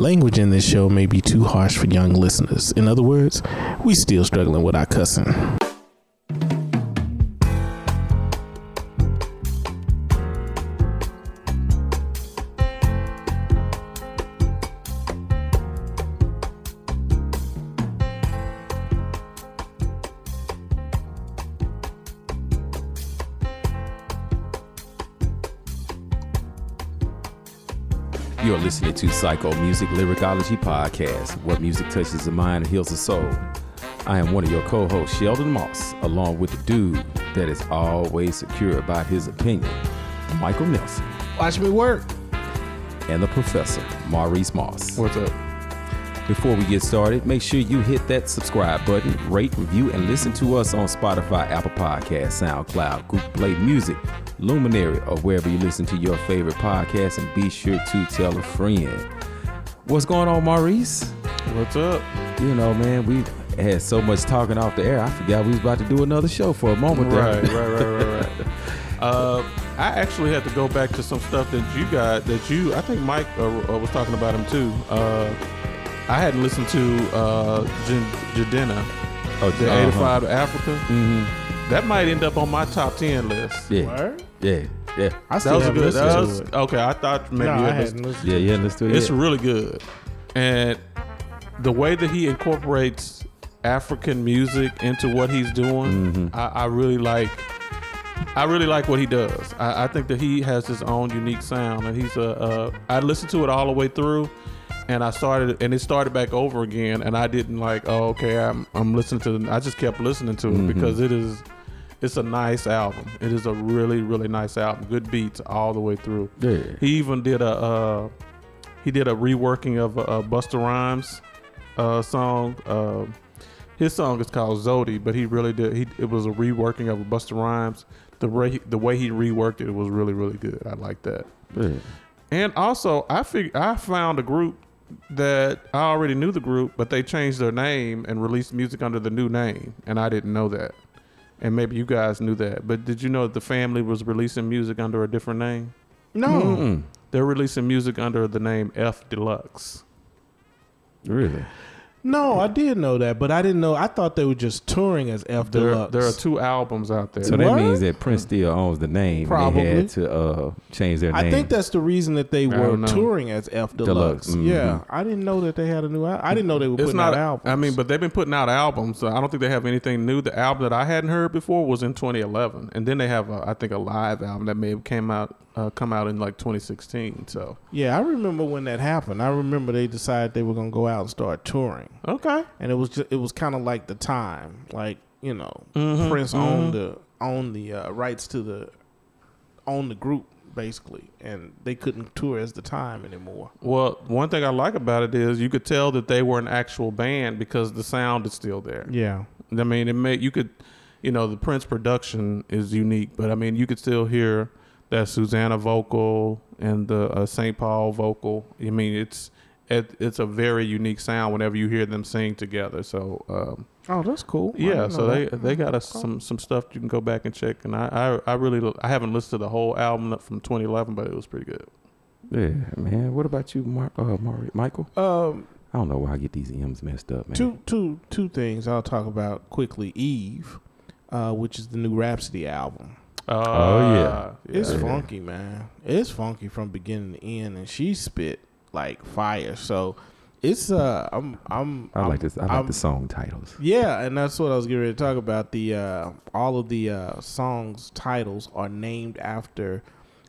Language in this show may be too harsh for young listeners. In other words, we still struggling with our cussing. To Psycho Music Lyricology Podcast, where music touches the mind and heals the soul. I am one of your co-hosts, Sheldon Moss, along with the dude that is always secure about his opinion, Michael Nelson, Watch me work. and the professor, Maurice Moss. What's up? Before we get started, make sure you hit that subscribe button, rate, review, and listen to us on Spotify, Apple Podcasts, SoundCloud, Google Play Music, Luminary, or wherever you listen to your favorite podcast, And be sure to tell a friend. What's going on, Maurice? What's up? You know, man, we had so much talking off the air. I forgot we was about to do another show for a moment there. Right, right, right, right, right. uh, I actually had to go back to some stuff that you got that you. I think Mike uh, uh, was talking about him too. Uh, I hadn't listened to uh, J- Jidenna, Oh, the uh-huh. 85 to Africa. Mm-hmm. That might end up on my top 10 list. Yeah, Word? Yeah, yeah, I That still was a good. listened That to was, it. okay, I thought maybe no, you I had listened. hadn't listened. yeah, yeah. Let's do it. It's yeah. really good, and the way that he incorporates African music into what he's doing, Mhm. I, I really like. I really like what he does. I, I think that he has his own unique sound, and he's a. Uh, I listened to it all the way through, and I started, and it started back over again, and I didn't like. Oh, okay, I'm I'm listening to. The, I just kept listening to it Mhm. because it is. It's a nice album. It is a really, really nice album. Good beats all the way through. Yeah. He even did a uh, he did a reworking of a, a Busta Rhymes uh, song. Uh, his song is called Zodi, but he really did. He it was a reworking of a Busta Rhymes. The way he, the way he reworked it was really really good. I like that. yeah. And also, I fig- I found a group that I already knew the group, but they changed their name and released music under the new name, and I didn't know that. And maybe you guys knew that, but did you know that the family was releasing music under a different name? No. Mm-mm. They're releasing music under the name F Deluxe. Really? No, I did know that, but I didn't know. I thought they were just touring as F There, Deluxe. there are two albums out there. So that What? means that Prince still owns the name. Probably. They had to uh, change their name. I think that's the reason that they were don't know. touring as F Deluxe. Deluxe, mhm. Yeah, I didn't know that they had a new. Al- I didn't know they were it's putting not. out albums. I mean, but they've been putting out albums. So I don't think they have anything new. The album that I hadn't heard before was in 2011, and then they have, a, I think, a live album that may have came out, uh, come out in like 2016. So yeah, I remember when that happened. I remember they decided they were gonna go out and start touring, okay, and it was just, it was kind of like the time, like you know, Mhm, Prince mhm. owned the owned the uh, rights to the owned the group basically, and they couldn't tour as the time anymore. Well, one thing I like about it is you could tell that they were an actual band because the sound is still there. Yeah, I mean, it may you could, you know, the Prince production is unique, but I mean, you could still hear that Susanna vocal and the uh, St. Paul vocal. I mean, it's it, it's a very unique sound whenever you hear them sing together. So um, Oh, that's cool. Yeah, so they that. they got us some some stuff you can go back and check. And I I, I really I haven't listened to the whole album from 2011, but it was pretty good. Yeah, man. What about you, Mar- uh, Mar- Michael? Um, I don't know why I get these M's messed up, man. two two two things I'll talk about quickly. Eve, uh, which is the new Rapsody album. Uh, yeah. It's Yeah. funky, man. It's funky from beginning to end, and she spit like fire. So it's uh, I'm I'm I I'm- like this. I like I'm- the song titles. Yeah, and that's what I was getting ready to talk about. The uh, all of the uh, songs titles are named after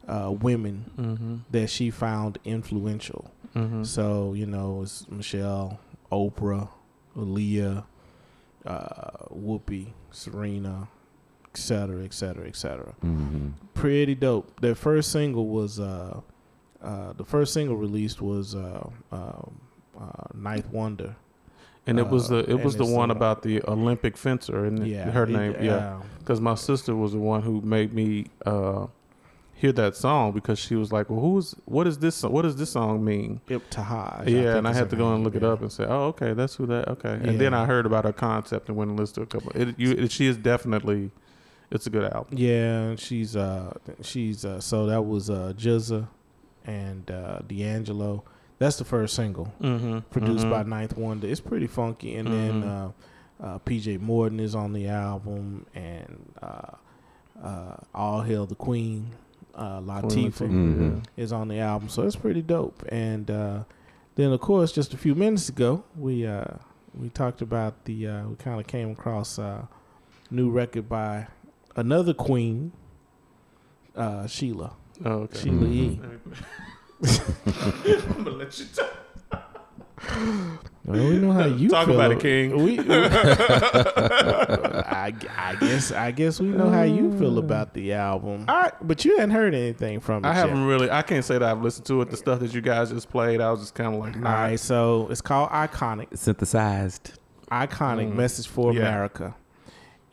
uh, women Mm-hmm. that she found influential. Mm-hmm. So you know, it's Michelle, Oprah, Leah, uh, Whoopi, Serena, et cetera, et cetera, et cetera. Mm-hmm. Pretty dope. Their first single was uh, uh, the first single released was uh, uh, uh, Ninth Wonder. And it was Uh, the it was the one uh, about the Olympic fencer, and Yeah, her it- name, yeah, because my sister was the one who made me uh, hear that song because she was like, "Well, who's what is this? What does this song mean?" Ibtihaj. I yeah, think and I had to go and name, look it up and say, "Oh, okay, that's who that." Okay, and then I heard about her concept and went and listened to a couple. It, you, it, she is definitely, it's a good album. Yeah, she's uh she's uh so that was uh GZA and uh D'Angelo. That's the first single Mm-hmm. produced by Ninth Wonder. It's pretty funky, and then Mhm. uh, uh, PJ Morton is on the album, and uh, uh, All Hail the Queen, uh, Latifah Mhm. is on the album, so it's pretty dope. And uh, then, of course, just a few minutes ago, we uh, we talked about the uh, we kind of came across uh, new record by another queen, uh, Sheila. Oh, okay. Sheila E. I'm gonna let you talk. Well, we know how you Talk feel. about it, King. We, I, I guess I guess we know how you feel about the album. I But you hadn't heard anything from it. I haven't really. I can't say that I've listened to it. The stuff that you guys just played, I was just kind of like, All nah. right, so it's called Iconic. Synthesized. iconic Mm. message for Yeah. America,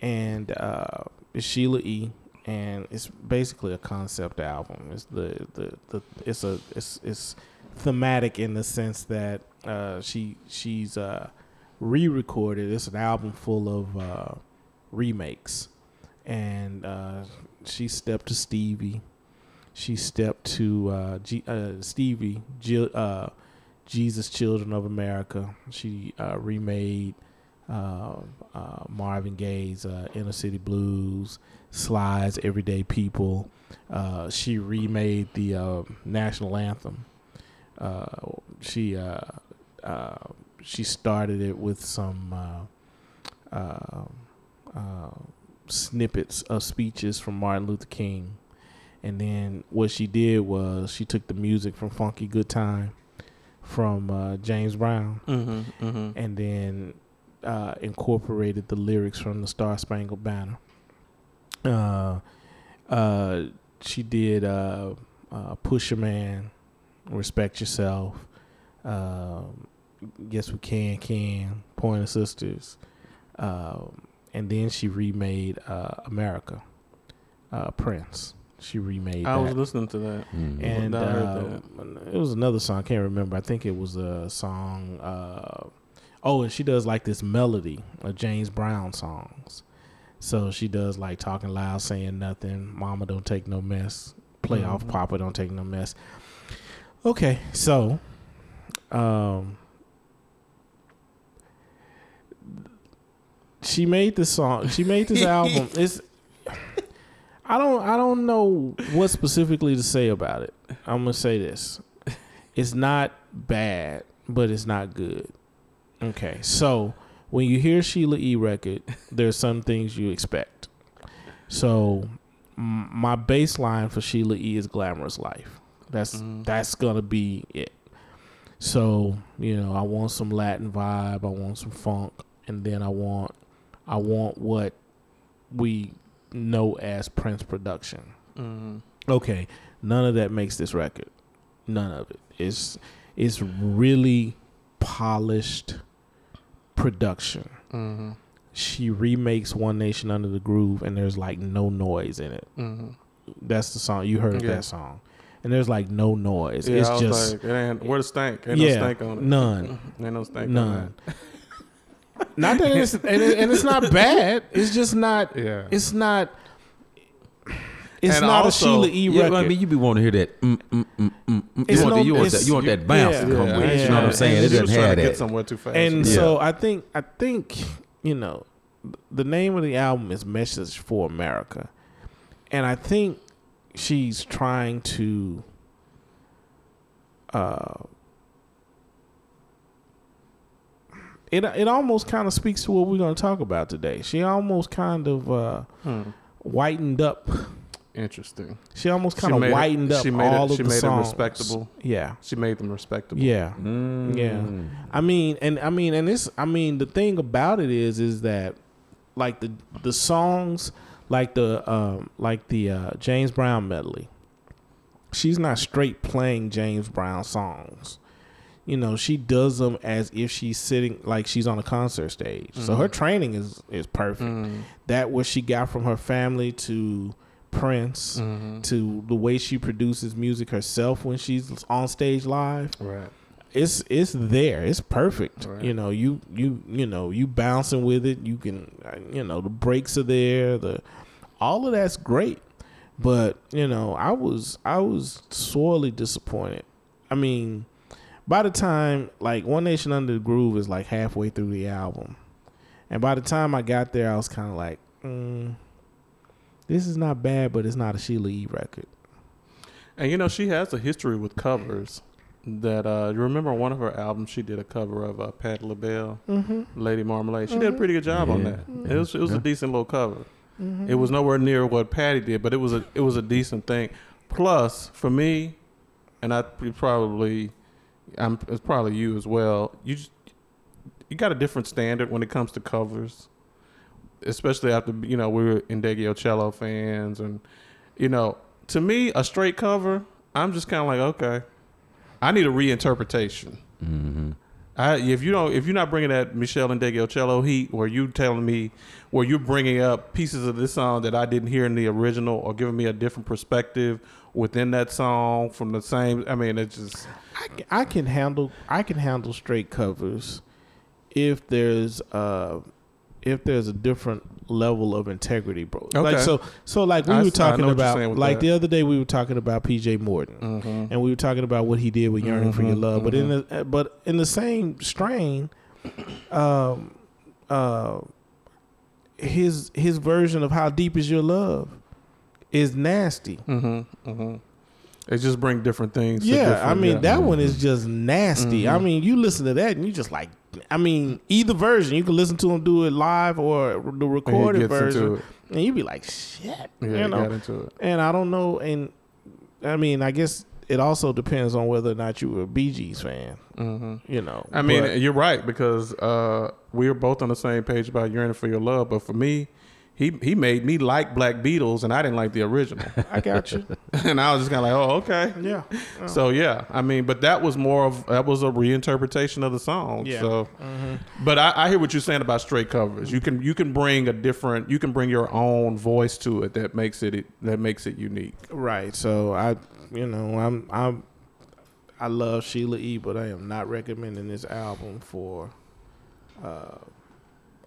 and uh, it's Sheila E. And it's basically a concept album. It's the, the, the it's a it's it's thematic in the sense that uh, she she's uh, re-recorded. It's an album full of uh, remakes, and uh, she stepped to Stevie. She stepped to uh, G, uh, Stevie, uh, Jesus Children of America. She remade Marvin Gaye's uh, Inner City Blues, Slides, Everyday People. Uh, she remade the uh, national anthem. Uh, she uh, uh, she started it with some uh, uh, uh, snippets of speeches from Martin Luther King. And then what she did was she took the music from Funky Good Time from uh, James Brown Mm-hmm, mm-hmm. and then uh, incorporated the lyrics from the Star Spangled Banner. Uh, uh, she did uh, uh, Pusherman, Respect Yourself, uh, Yes We Can, Can, Pointer Sisters. Um, and then she remade uh, America, uh, Prince. She remade I that was listening to that. Mhm. and I heard uh, it was another song. I can't remember. I think it was a song. Uh, oh, and she does like this melody of James Brown songs. So she does like talking loud, saying nothing. Mama don't take no mess. Play off. Mhm. Papa don't take no mess. Okay, so, um, she made this song. She made this album. It's I don't I don't know what specifically to say about it. I'm gonna say this. It's not bad, but it's not good. Okay, so when you hear Sheila E. record, there's some things you expect. So my baseline for Sheila E. is glamorous life. That's Mhm. that's gonna be it. So you know, I want some Latin vibe. I want some funk, and then I want I want what we know as Prince production. Mm-hmm. Okay, none of that makes this record. None of it. It's it's really polished production. Mm-hmm. She remakes One Nation Under the Groove, and there's like no noise in it. Mm-hmm. That's the song you heard Yeah. that song, and there's like no noise. Yeah, it's just like, it ain't, where the stank? Ain't Yeah, no stank on it. none. ain't no stank on it. none. not that it's and, it, and it's not bad. It's just not. Yeah. It's not. It's And not also- a Sheila E. Yeah, record. I mean, you be wanting to hear that. Mm, mm, mm, mm, mm. It's You want, no- the, you, want it's- that, you want that bounce yeah. to come Yeah, with. it. You know what. I'm saying? It she doesn't have to get that. somewhere too fast. and Yeah. so I think I think you know the name of the album is Message for America, and I think she's trying to uh it it almost kind of speaks to what we're going to talk about today. She almost kind of uh Hmm. whitened up. Interesting. She almost kind of it- whitened up she made it- all of she the made it songs. respectable. Yeah. She made them respectable. Yeah. Mm. Yeah. I mean, and I mean, and this, I mean, the thing about it is, is that like the the songs, like the um, like the uh, James Brown medley. She's not straight playing James Brown songs. You know, she does them as if she's sitting like she's on a concert stage. So her Mhm. training is is perfect. Mm. That what she got from her family to Prince Mhm. to the way she produces music herself when she's on stage live Right. it's it's there. It's perfect. Right. You know, you you you know, you bouncing with it. You can, uh, you know, the breaks are there. The all of that's great. But you know, I was I was sorely disappointed. I mean, by the time like One Nation Under the Groove is like halfway through the album, and by the time I got there, I was kind of like, mm, this is not bad, but it's not a Sheila E. record. And you know, she has a history with covers. That uh, you remember one of her albums, she did a cover of uh, Patti LaBelle, Mm-hmm. Lady Marmalade. She did a pretty good job on Yeah. that. It was it was Yeah. a decent little cover. Mm-hmm. It was nowhere near what Patti did, but it was a it was a decent thing. Plus, for me, and I probably, I'm it's probably you as well. You just, you got a different standard when it comes to covers, especially after you know we were Ndegeocello fans, and you know, to me, a straight cover, I'm just kind of like, okay, I need a reinterpretation. Mm-hmm. I, if you don't, if you're not bringing that Michelle and Cello heat, where you telling me, where you're bringing up pieces of this song that I didn't hear in the original, or giving me a different perspective within that song from the same. I mean, it's just I, can- I can handle I can handle straight covers if there's uh if there's a different level of integrity, bro. Like Okay. so so like we I were talking know what you're about like that. the other day we were talking about PJ Morton. mhm. And we were talking about what he did with "Yearning for Your Mhm, Love," but in the uh, but in the same strain, um, uh, his his version of "How Deep Is Your Love" is nasty. Mhm. Mhm. It just bring different things. Yeah, I mean yeah. that one is just nasty. I Mhm. mean, you listen to that and you just like, I mean, either version you can listen to him do it live or the recorded version, and you'd be like, shit, Yeah, you know. got into it. And I don't know, and I mean, I guess it also depends on whether or not you were a Bee Gees fan. hmm You know, I mean, But- you're right because uh, we are both on the same page about yearning for your love. But for me, he he made me like Black Beatles, and I didn't like the original, I got you. and I was just kind of like, oh, okay. yeah. So yeah, I mean, but that was more of that was a reinterpretation of the song. Yeah. So, Mm-hmm. but I, I hear what you're saying about straight covers. You can you can bring a different, you can bring your own voice to it that makes it that makes it unique. Right. So I, you know, I'm I'm I love Sheila E, but I am not recommending this album for. Uh,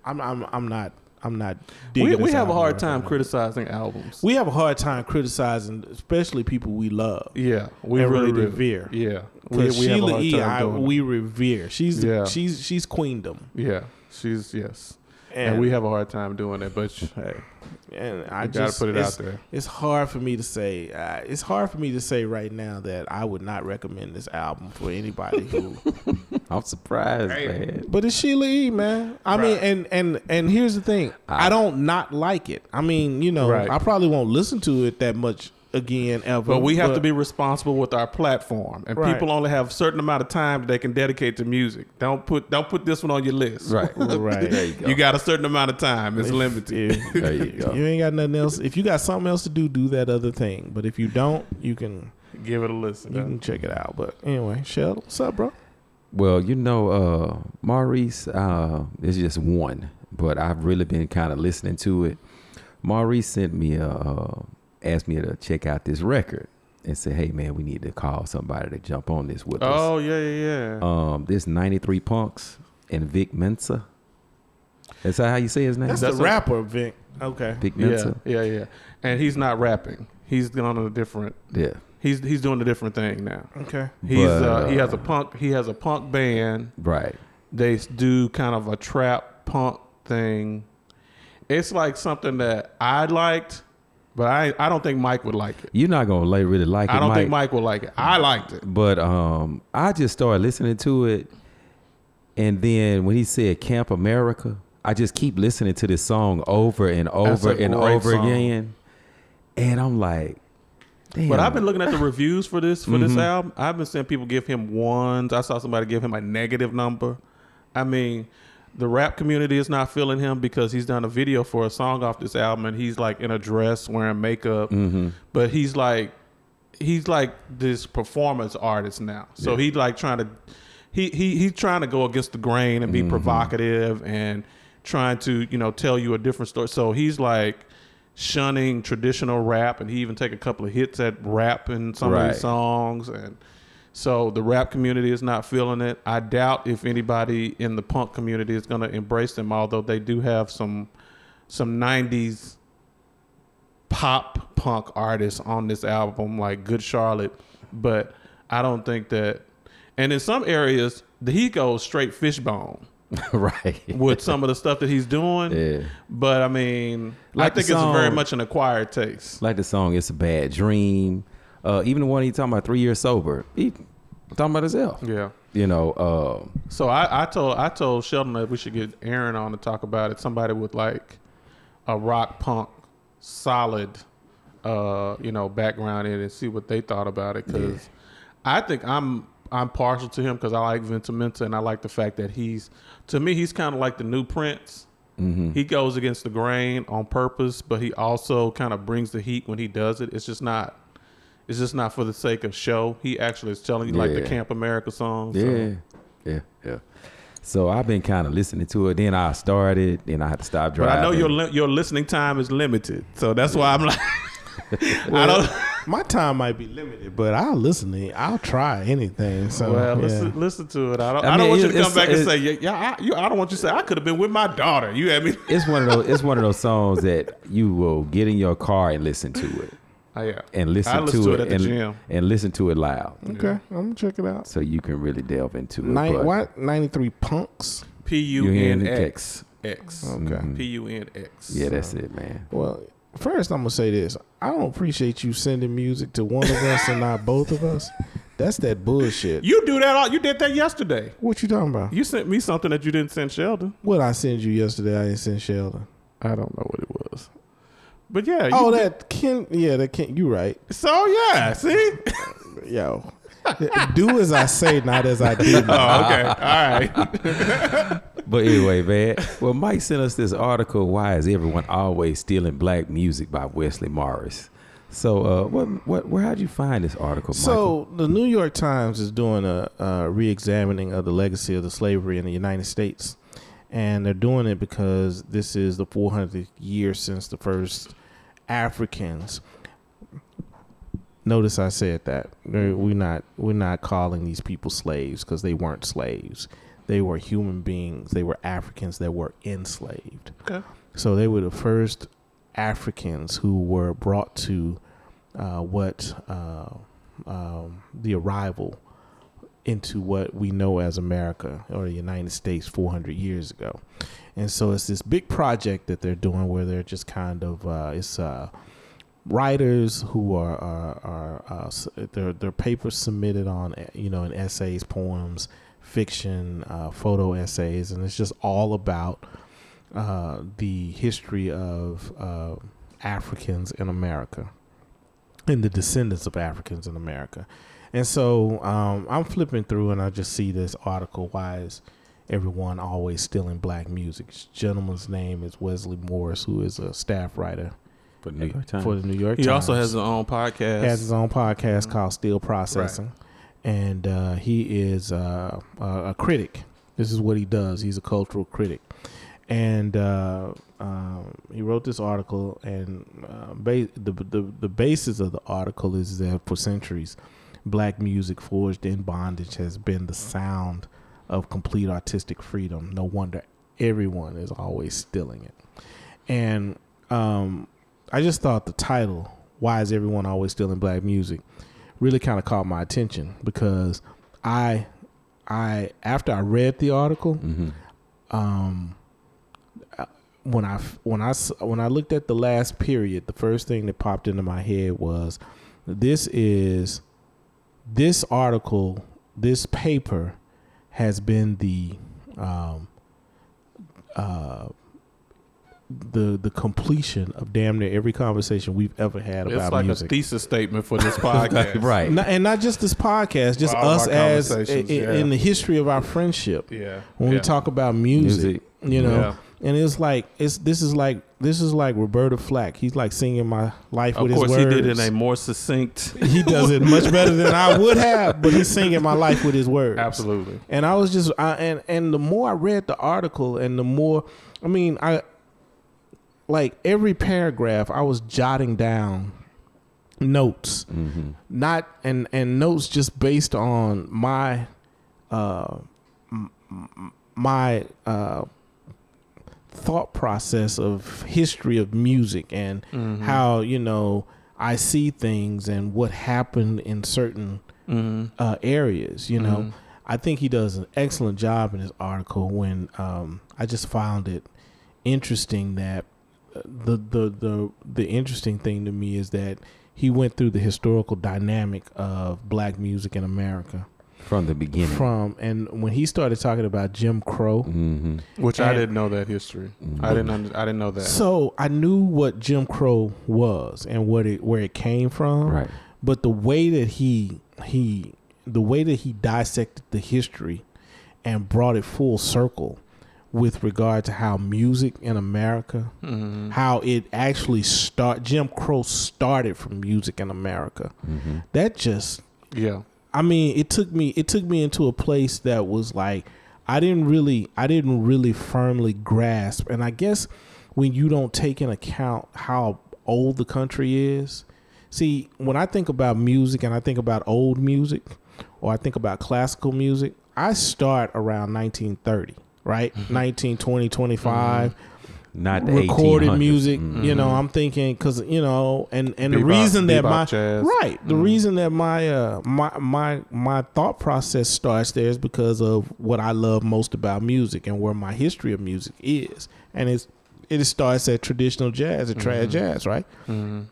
I'm I'm I'm not I'm not. We, we have a hard time criticizing albums. We have a hard time criticizing, especially people we love. yeah, we and really do. revere. Yeah, we, we Sheila E, I, we revere. She's Yeah. she's she's queendom, Yeah, she's yes, and, and, we have a hard time doing it. But hey, and I I gotta put it out there. It's hard for me to say. Uh, it's hard for me to say right now that I would not recommend this album for anybody who. I'm surprised, man. but it's Sheila E, man. I mean, and and and here's the thing. I, I- don't not like it. I mean, you know, Right. I probably won't listen to it that much again ever. But we have to be responsible with our platform, and Right. people only have a certain amount of time they can dedicate to music. Don't put don't put this one on your list. Right. Right. There you go. You got a certain amount of time. It's limited. If, There you go. you ain't got nothing else. If you got something else to do, do that other thing. But if you don't, you can Give it a listen. you can check it out. But anyway, Shell, what's up, bro? Well, you know, uh, Maurice uh, is just one, but I've really been kind of listening to it. Maurice sent me a, uh, asked me to check out this record and said, "Hey, man, we need to call somebody to jump on this with us." Oh yeah, yeah, yeah. Um, this 93 Punks and Vic Mensa. Is that how you say his name? That's, That's the a- rapper, Vic. Okay. Vic yeah, Mensa. yeah, yeah. And he's not rapping. He's gone on a different. Yeah. He's he's doing a different thing now. Okay. He's But, uh, he has a uh, punk. He has a punk band. Right. they do kind of a trap punk thing. It's like something that I liked, but I I don't think Mike would like it. You're not gonna like, really like it. I don't Mike. think Mike would like it. I liked it. But um, I just started listening to it, and then when he said Camp America, I just keep listening to this song over and over and over song. again, and I'm like, damn. But I've been looking at the reviews for this for this Mhm. album. I've been seeing people give him ones. I saw somebody give him a negative number. I mean, the rap community is not feeling him because he's done a video for a song off this album and he's like in a dress wearing makeup. hmm but he's like he's like this performance artist now. So Yeah. he like trying to he he he's trying to go against the grain and be Mhm. provocative and trying to you know tell you a different story. So he's like shunning traditional rap and he even take a couple of hits at rap in some of Right. his songs and so the rap community is not feeling it. I doubt if anybody in the punk community is going to embrace them although they do have some some 90s pop punk artists on this album like Good Charlotte, but I don't think that And in some areas, the he goes straight fishbone right. with some of the stuff that he's doing. Yeah. But I mean, Like I think the it's very much an acquired taste. Like the song "It's a Bad Dream." Uh, even the one he talking about three years sober. He talking about himself. Yeah. You know. Uh, So I, I told I told Sheldon that we should get Aaron on to talk about it. Somebody with like a rock punk solid, uh, you know, background in it and see what they thought about it. Because I think I'm I'm partial to him because I like Vic Mensa and I like the fact that he's to me he's kind of like the new Prince. Mm-hmm. He goes against the grain on purpose, but he also kind of brings the heat when he does it. It's just not. It's just not for the sake of show. He actually is telling you like the Camp America song. so- Yeah, yeah, yeah. So I've been kind of listening to it. Then I started, then I had to stop But. I know your li- your listening time is limited, so that's why I'm like, I don't. My time might be limited, but I'll listen to it. I'll try anything. So Well, yeah. listen, listen to it. I don't. I I, don't want you to come back and say, yeah, yeah I, you, I don't want you to say I could have been with my daughter. You had me. It's one of those. It's one of those songs that you will get in your car and listen to it, Oh, yeah. and listen, I listen to it at the and, gym. and listen to it loud, okay, I'm gonna check it out. so you can really delve into it. Nine, what? Ninety three punks. P U N X X. Okay. Mm-hmm. P U N X. Yeah, that's it, man. Well, first I'm gonna say this. I don't appreciate you sending music to one of us and not both of us. That's that bullshit. You do that all. You did that yesterday. What you talking about? You sent me something that you didn't send Sheldon. What I sent you yesterday? I didn't send Sheldon. I don't know what it was. But yeah. You Oh, did- that Ken. Yeah, that Ken. You right. So yeah. See. Yo, do as I say, not as I do. oh, okay. All right. But anyway, man. Well, Mike sent us this article. Why is everyone always stealing black music by Wesley Morris? So, uh, what, what, where how'd you find this article, Michael? So the New York Times is doing a, a re-examining of the legacy of the slavery in the United States, and they're doing it because this is the 400th year since the first Africans. Notice I said that We're we're not we're not calling these people slaves because they weren't slaves. They were human beings. They were Africans that were enslaved. Okay. So they were the first Africans who were brought to uh, what uh, um, the arrival into what we know as America or the United States 400 years ago. And so it's this big project that they're doing where they're just kind of uh, it's uh, writers who are are, are uh, their their papers submitted on uh, you know in essays, poems, fiction, uh, photo essays, and it's just all about uh, the history of uh, Africans in America and the descendants of Africans in America. And so um, I'm flipping through and I just see this article. Is everyone always stealing black music? This gentleman's name is Wesley Morris, who is a staff writer For New York Times. for the New York He Times. He also has his own podcast. He has his own podcast called Still Processing, and uh, he is uh, a a critic. This is what he does. He's a cultural critic, and uh, um, he wrote this article. And uh, ba- the, the the basis of the article is that for centuries, black music forged in bondage has been the sound of complete artistic freedom. No wonder everyone is always stealing it. And um, I just thought the title, Why is Everyone Always Stealing Black Music, really kind of caught my attention because I, I after I read the article, hmm um, when I when I when I looked at the last period, the first thing that popped into my head was, this is, this article, this paper, has been the, um, uh, the the completion of damn near every conversation we've ever had It's about like music. a thesis statement for this podcast. right. Not- and not just this podcast, just All us as i- conversations, yeah. in the history of our friendship. Yeah. When yeah. we talk about music, Music. you know, Yeah. and it's like it's this is like this is like Roberta Flack. He's like singing my life Of with course, his he words. did it in a more succinct. he does it much better than I would have, but he's singing my life with his words. Absolutely. And I was just, I, and and the more I read the article, and the more, I mean, I like every paragraph, I was jotting down notes, hmm not and and notes just based on my, uh, m- m- my uh, thought process of history of music and Mm-hmm. how you know I see things and what happened in certain Mm-hmm. uh, areas, you know. I think he does an excellent job in his article. When um, I just found it interesting that uh, the the the the interesting thing to me is that he went through the historical dynamic of black music in America From the beginning. from and when he started talking about Jim Crow. hmm Which I didn't know that history. Mhm. I didn't. Under, I didn't know that. So I knew what Jim Crow was and what it where it came from. Right. but the way that he he the way that he dissected the history and brought it full circle with regard to how music in America Mhm. how it actually start Jim Crow started from music in America hmm that just Yeah. I mean it took me it took me into a place that was like I didn't really I didn't really firmly grasp. And I guess when you don't take in account how old the country is see when I think about music and I think about old music or I think about classical music I start around 1930 right? Mm-hmm. 1920 25 mm-hmm. Not the recorded 1800s. music Mhm. you know i'm thinking because you know and and the reason that my jazz. right the Mhm. reason that my uh my my my thought process starts there is because of what i love most about music and where my history of music is and it's it starts at traditional jazz and trad Mhm. jazz right Mhm.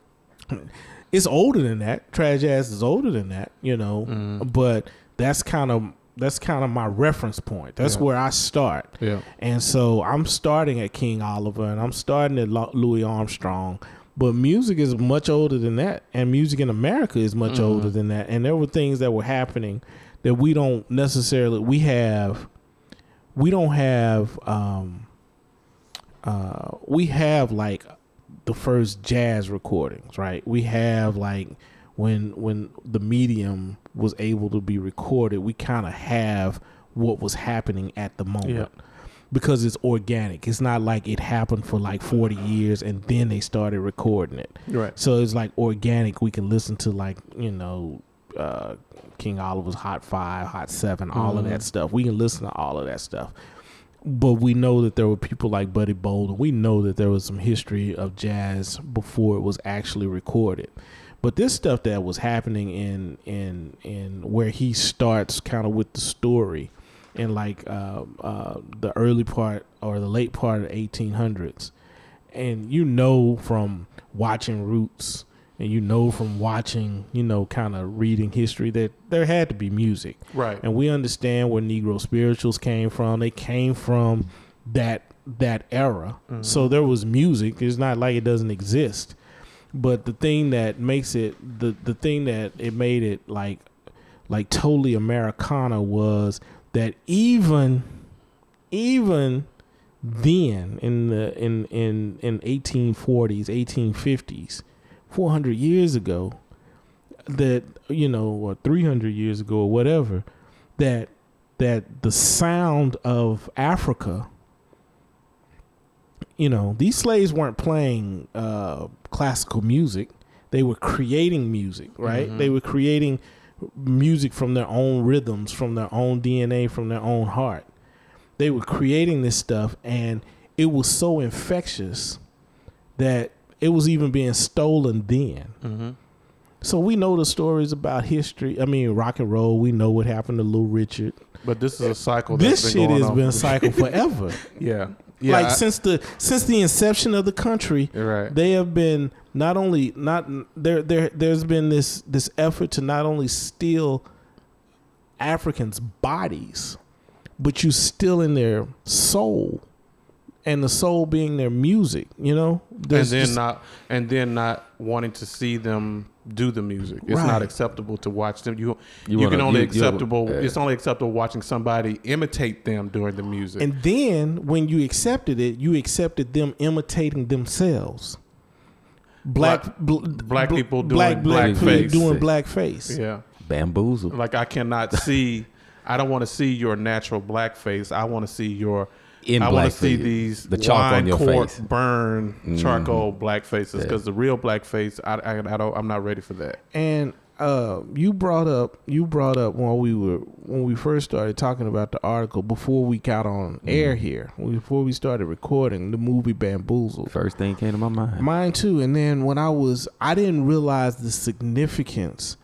it's older than that trad jazz is older than that you know Mhm. but that's kind of that's kind of my reference point that's Yeah. where i start Yeah. and so I'm starting at King Oliver and I'm starting at Louis Armstrong. But music is much older than that. And music in America is much Mhm. older than that. And there were things that were happening that we don't necessarily we have we don't have um uh we have like the first jazz recordings, right? We have like when when the medium was able to be recorded, we kind of have what was happening at the moment because it's organic. It's not like it happened for like 40 years and then they started recording it. Right. So it's like organic. We can listen to like, you know, uh, King Oliver's Hot Five, Hot Seven, all of that Mhm. stuff. We can listen to all of that stuff. But we know that there were people like Buddy Bolden. We know that there was some history of jazz before it was actually recorded. But this stuff that was happening in in in where he starts kind of with the story in like uh, uh, the early part or the late part of the 1800s, and you know from watching Roots and you know from watching you know kind of reading history that there had to be music. Right. and we understand where negro spirituals came from. They came from that that era. Mhm. so there was music. It's not like it doesn't exist but the thing that makes it the the thing that it made it like like totally americana was that even even then in the in in in 1840s 1850s 400 years ago that you know or 300 years ago or whatever that that the sound of Africa you know these slaves weren't playing uh classical music they were creating music right Mhm. they were creating music from their own rhythms from their own DNA from their own heart they were creating this stuff and it was so infectious that it was even being stolen then Mm-hmm. so we know the stories about history. I mean, rock and roll. We know what happened to Little Richard. But this is a cycle. That's This been shit going has on. been cycle forever. Yeah. Yeah. like I- since the since the inception of the country, right. they have been not only not there there there's been this this effort to not only steal Africans' bodies, but you steal in their soul, and the soul being their music. You know, and then just- not and then not wanting to see them do the music. It's Right. not acceptable to watch them. You You you, wanna- can only you- you- acceptable. yeah. It's only acceptable watching somebody imitate them during the music. And then when you accepted it, you accepted them imitating themselves. Black bl- black bl- people black doing black people blackface. doing blackface. yeah. Bamboozle. Like I cannot see. I don't want to see your natural blackface. I want to see your. In I want to see these The chalk on your cork face. burn Mhm. charcoal black faces Yeah. because the real blackface, I, I, I don't. I'm not ready for that. And uh, you brought up you brought up while we were when we first started talking about the article before we got on air here before we started recording the movie Bamboozled. First thing came to my mind. Mine too. And then when I was, I didn't realize the significance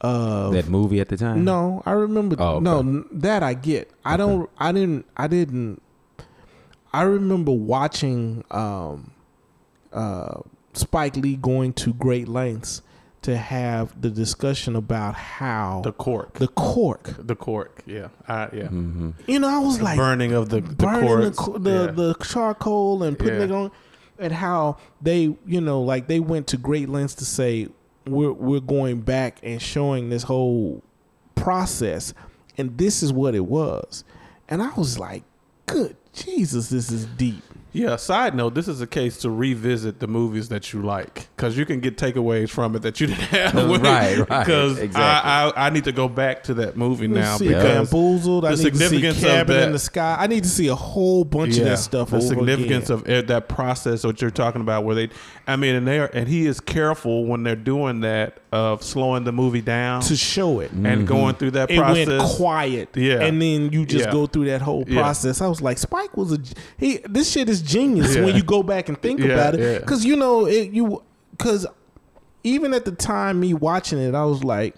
of that movie at the time. No, I remember. Oh, okay. No, that I get. I don't. I didn't. I didn't. I remember watching um, uh, Spike Lee going to great lengths to have the discussion about how The cork. the cork. The cork. Yeah. I, yeah. Mm-hmm. You know, I was like burning of the, the burning the corks. co- the, yeah. the charcoal and putting Yeah. it on, and how they you know like they went to great lengths to say we're we're going back and showing this whole process, and this is what it was, and I was like, good Jesus, this is deep. Yeah. Side note: This is a case to revisit the movies that you like because you can get takeaways from it that you didn't have. Right, right, Because exactly. I, I I need to go back to that movie now Let's see because bamboozled. I the need to see significance of cabin in that- the sky. I need to see a whole bunch of that stuff. The over significance again. of eh, that process, what you're talking about, where they, I mean, and they are, and he is careful when they're doing that of slowing the movie down to show it. and mm-hmm. going through that It process. went quiet, Yeah. and then you just Yeah. go through that whole Yeah. process. I was like, Spike was a he. This shit is genius Yeah. when you go back and think Yeah, about it, yeah. because you know it. You because even at the time me watching it, I was like,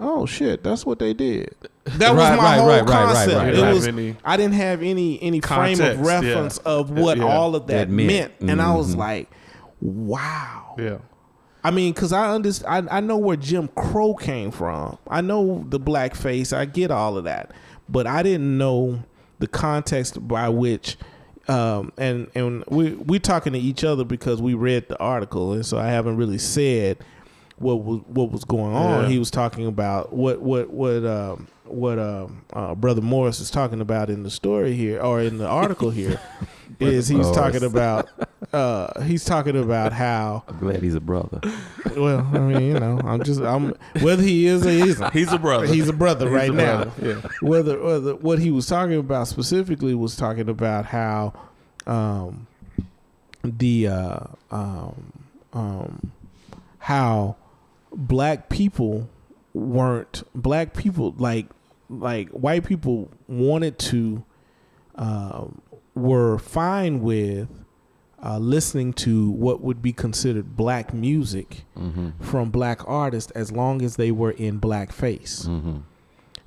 oh shit, that's what they did. That was my right, whole right, right, right, concept. right, It was Any I didn't have any any frame of reference yeah. of what Yeah. all of that, That meant. meant, and I was Mhm. like, wow. yeah, I mean, because I understand, I, I know where Jim Crow came from. I know the blackface. I get all of that, but I didn't know the context by which. Um, and and we we talking to each other because we read the article, and so I haven't really said what was what was going on. Yeah. He was talking about what what what um, what um, uh, brother Morris is talking about in the story here or in the article here is he's Morris. talking about uh, he's talking about how I'm glad he's a brother. well, I mean, you know, I'm just I'm whether he is or he isn't. he's a brother. He's a brother He's right a now. brother, Yeah, Whether, whether what he was talking about specifically was talking about how um, the uh, um, um, how black people weren't black people like like white people wanted to um, were fine with uh, listening to what would be considered black music Mm-hmm. from black artists as long as they were in blackface. Mm-hmm.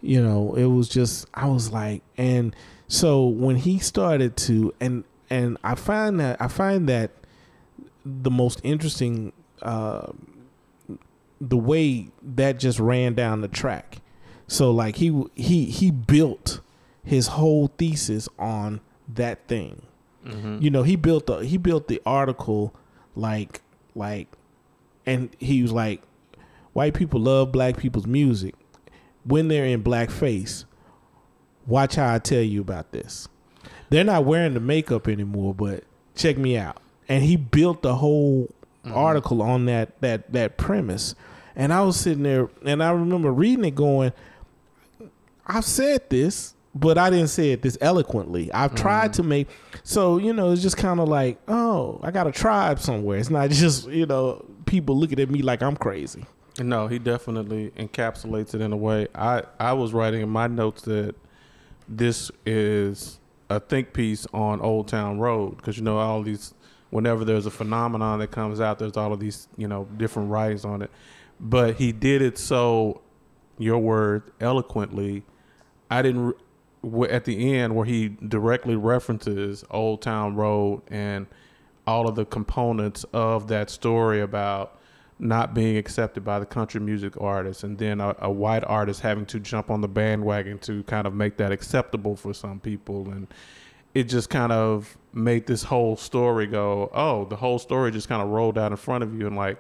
You know, it was just I was like, and so when he started to, and and I find that I find that the most interesting, uh, the way that just ran down the track. So like he he he built his whole thesis on that thing Mm-hmm. you know he built the he built the article like like and he was like white people love black people's music. When they're in blackface watch how i tell you about this. They're not wearing the makeup anymore but check me out. And he built the whole article on that that that premise. And i was sitting there and i remember reading it going I've said this, but I didn't say it this eloquently. I've mm. tried to make so you know it's just kind of like oh I got a tribe somewhere. It's not just you know people looking at me like I'm crazy. No, he definitely encapsulates it in a way. I, I was writing in my notes that this is a think piece on Old Town Road because you know all these whenever there's a phenomenon that comes out, there's all of these you know different writings on it. But he did it so, your word eloquently. I didn't at the end where he directly references Old Town Road and all of the components of that story about not being accepted by the country music artists and then a, a white artist having to jump on the bandwagon to kind of make that acceptable for some people. And it just kind of made this whole story go oh the whole story just kind of rolled out in front of you and like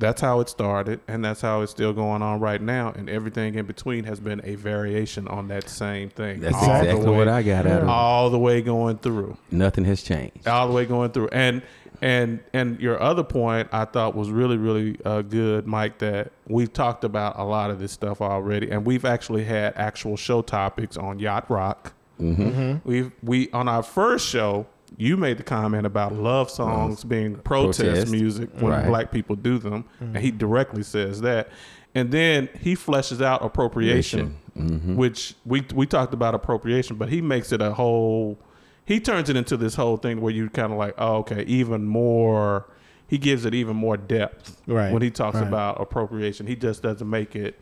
that's how it started and that's how it's still going on right now and everything in between has been a variation on that same thing That's all exactly way- what I got out of it. all the way going through Nothing has changed. all the way going through and and and your other point i thought was really really uh, good mike that we've talked about a lot of this stuff already and we've actually had actual show topics on yacht rock Mm-hmm. we've we on our first show you made the comment about love songs being protest, Protest. music when Right. black people do them and he directly says that and then he fleshes out appropriation Mm-hmm. which we we talked about appropriation, but he makes it a whole. He turns it into this whole thing where you kind of like, oh, okay, even more. He gives it even more depth Right, when he talks right. about appropriation. He just doesn't make it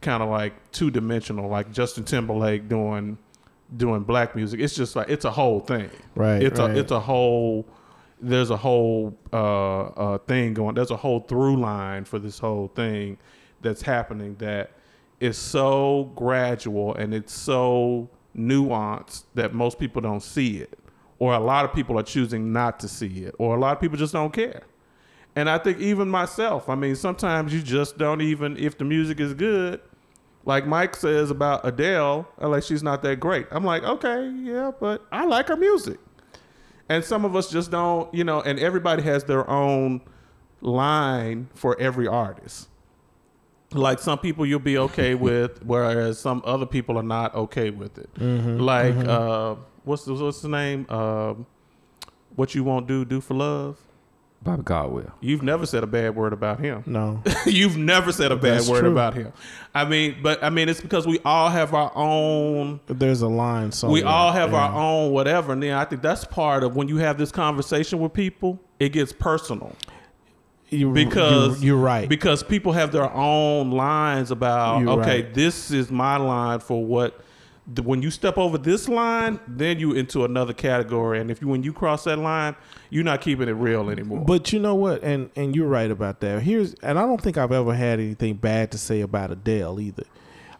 kind of like two dimensional, like Justin Timberlake doing doing black music. It's just like it's a whole thing. Right, It's right. a it's a whole. There's a whole uh, uh, thing going. There's a whole through line for this whole thing that's happening that is so gradual and it's so nuanced that most people don't see it, or a lot of people are choosing not to see it, or a lot of people just don't care. And I think even myself, I mean, sometimes you just don't even if the music is good. Like Mike says about Adele, uh, like she's not that great. I'm like, okay, yeah, but I like her music. And some of us just don't, you know, and everybody has their own line for every artist. Like some people you'll be okay with, whereas some other people are not okay with it. Like uh, what's the, what's the name? Um what you won't do, do for love. Bobby Caldwell. You've never said a bad word about him. No. You've never said a bad That's word true. about him. I mean, but I mean, it's because we all have our own. There's a line somewhere. We all have Yeah. our own whatever, and then I think that's part of when you have this conversation with people. It gets personal You- because you're, you're right. Because people have their own lines about You're okay, right. this is my line for what. When you step over this line, then you into another category, and if you when you cross that line, you're not keeping it real anymore. But you know what? And and you're right about that. Here's and I don't think I've ever had anything bad to say about Adele either.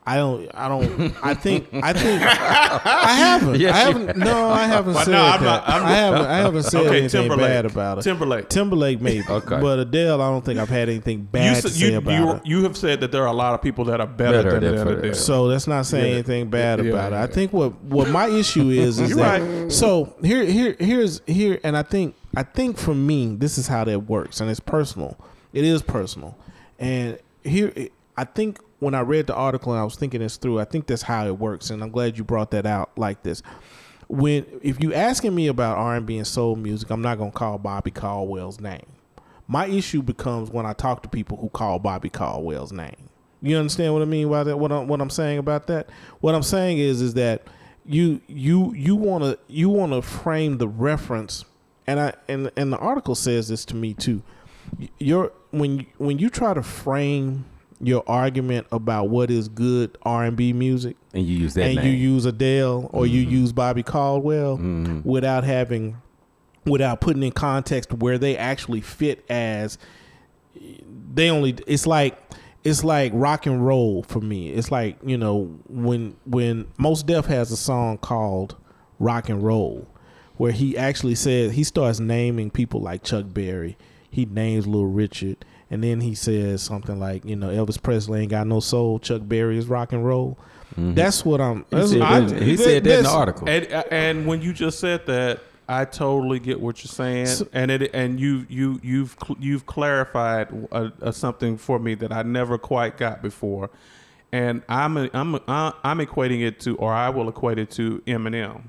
I don't. I don't. I think. I think. I haven't. Yes, I haven't. No, I haven't Well, said no, I'm that. not- I'm- I haven't. I haven't said okay, anything Timberlake. bad about her. Timberlake. Timberlake maybe. Okay. But Adele, I don't think I've had anything bad s- to say you, about you, her. you have said that there are a lot of people that are better, Better than, than than for- Adele. So that's not saying Yeah. anything bad Yeah, about it. I think what what my issue is is You're that right. so here here here's here and I think I think for me this is how that works and it's personal. It is personal. And here I think when I read the article and I was thinking this through, I think that's how it works and I'm glad you brought that out like this. When if you asking me about R&B and soul music, I'm not going to call Bobby Caldwell's name. My issue becomes when I talk to people who call Bobby Caldwell's name. You understand what I mean by that? What I'm what I'm saying about that? What I'm saying is is that you you you want to you want to frame the reference, and I and and the article says this to me too. You're when when you try to frame your argument about what is good R and B music, And you use that and name. you use Adele or you use Bobby Caldwell Mhm. without having without putting in context where they actually fit as they only it's like it's like rock and roll for me. It's like, you know, when when Mos Def has a song called Rock and Roll where he actually says he starts naming people like Chuck Berry. He names Little Richard and then he says something like, you know, Elvis Presley ain't got no soul, Chuck Berry is rock and roll. That's what I'm He said, I- that, he said that in the article. And and when you just said that, I totally get what you're saying, So- and it and you you you've you've clarified uh uh something for me that I never quite got before, and I'm a, I'm a, I'm equating it to, or I will equate it to Eminem.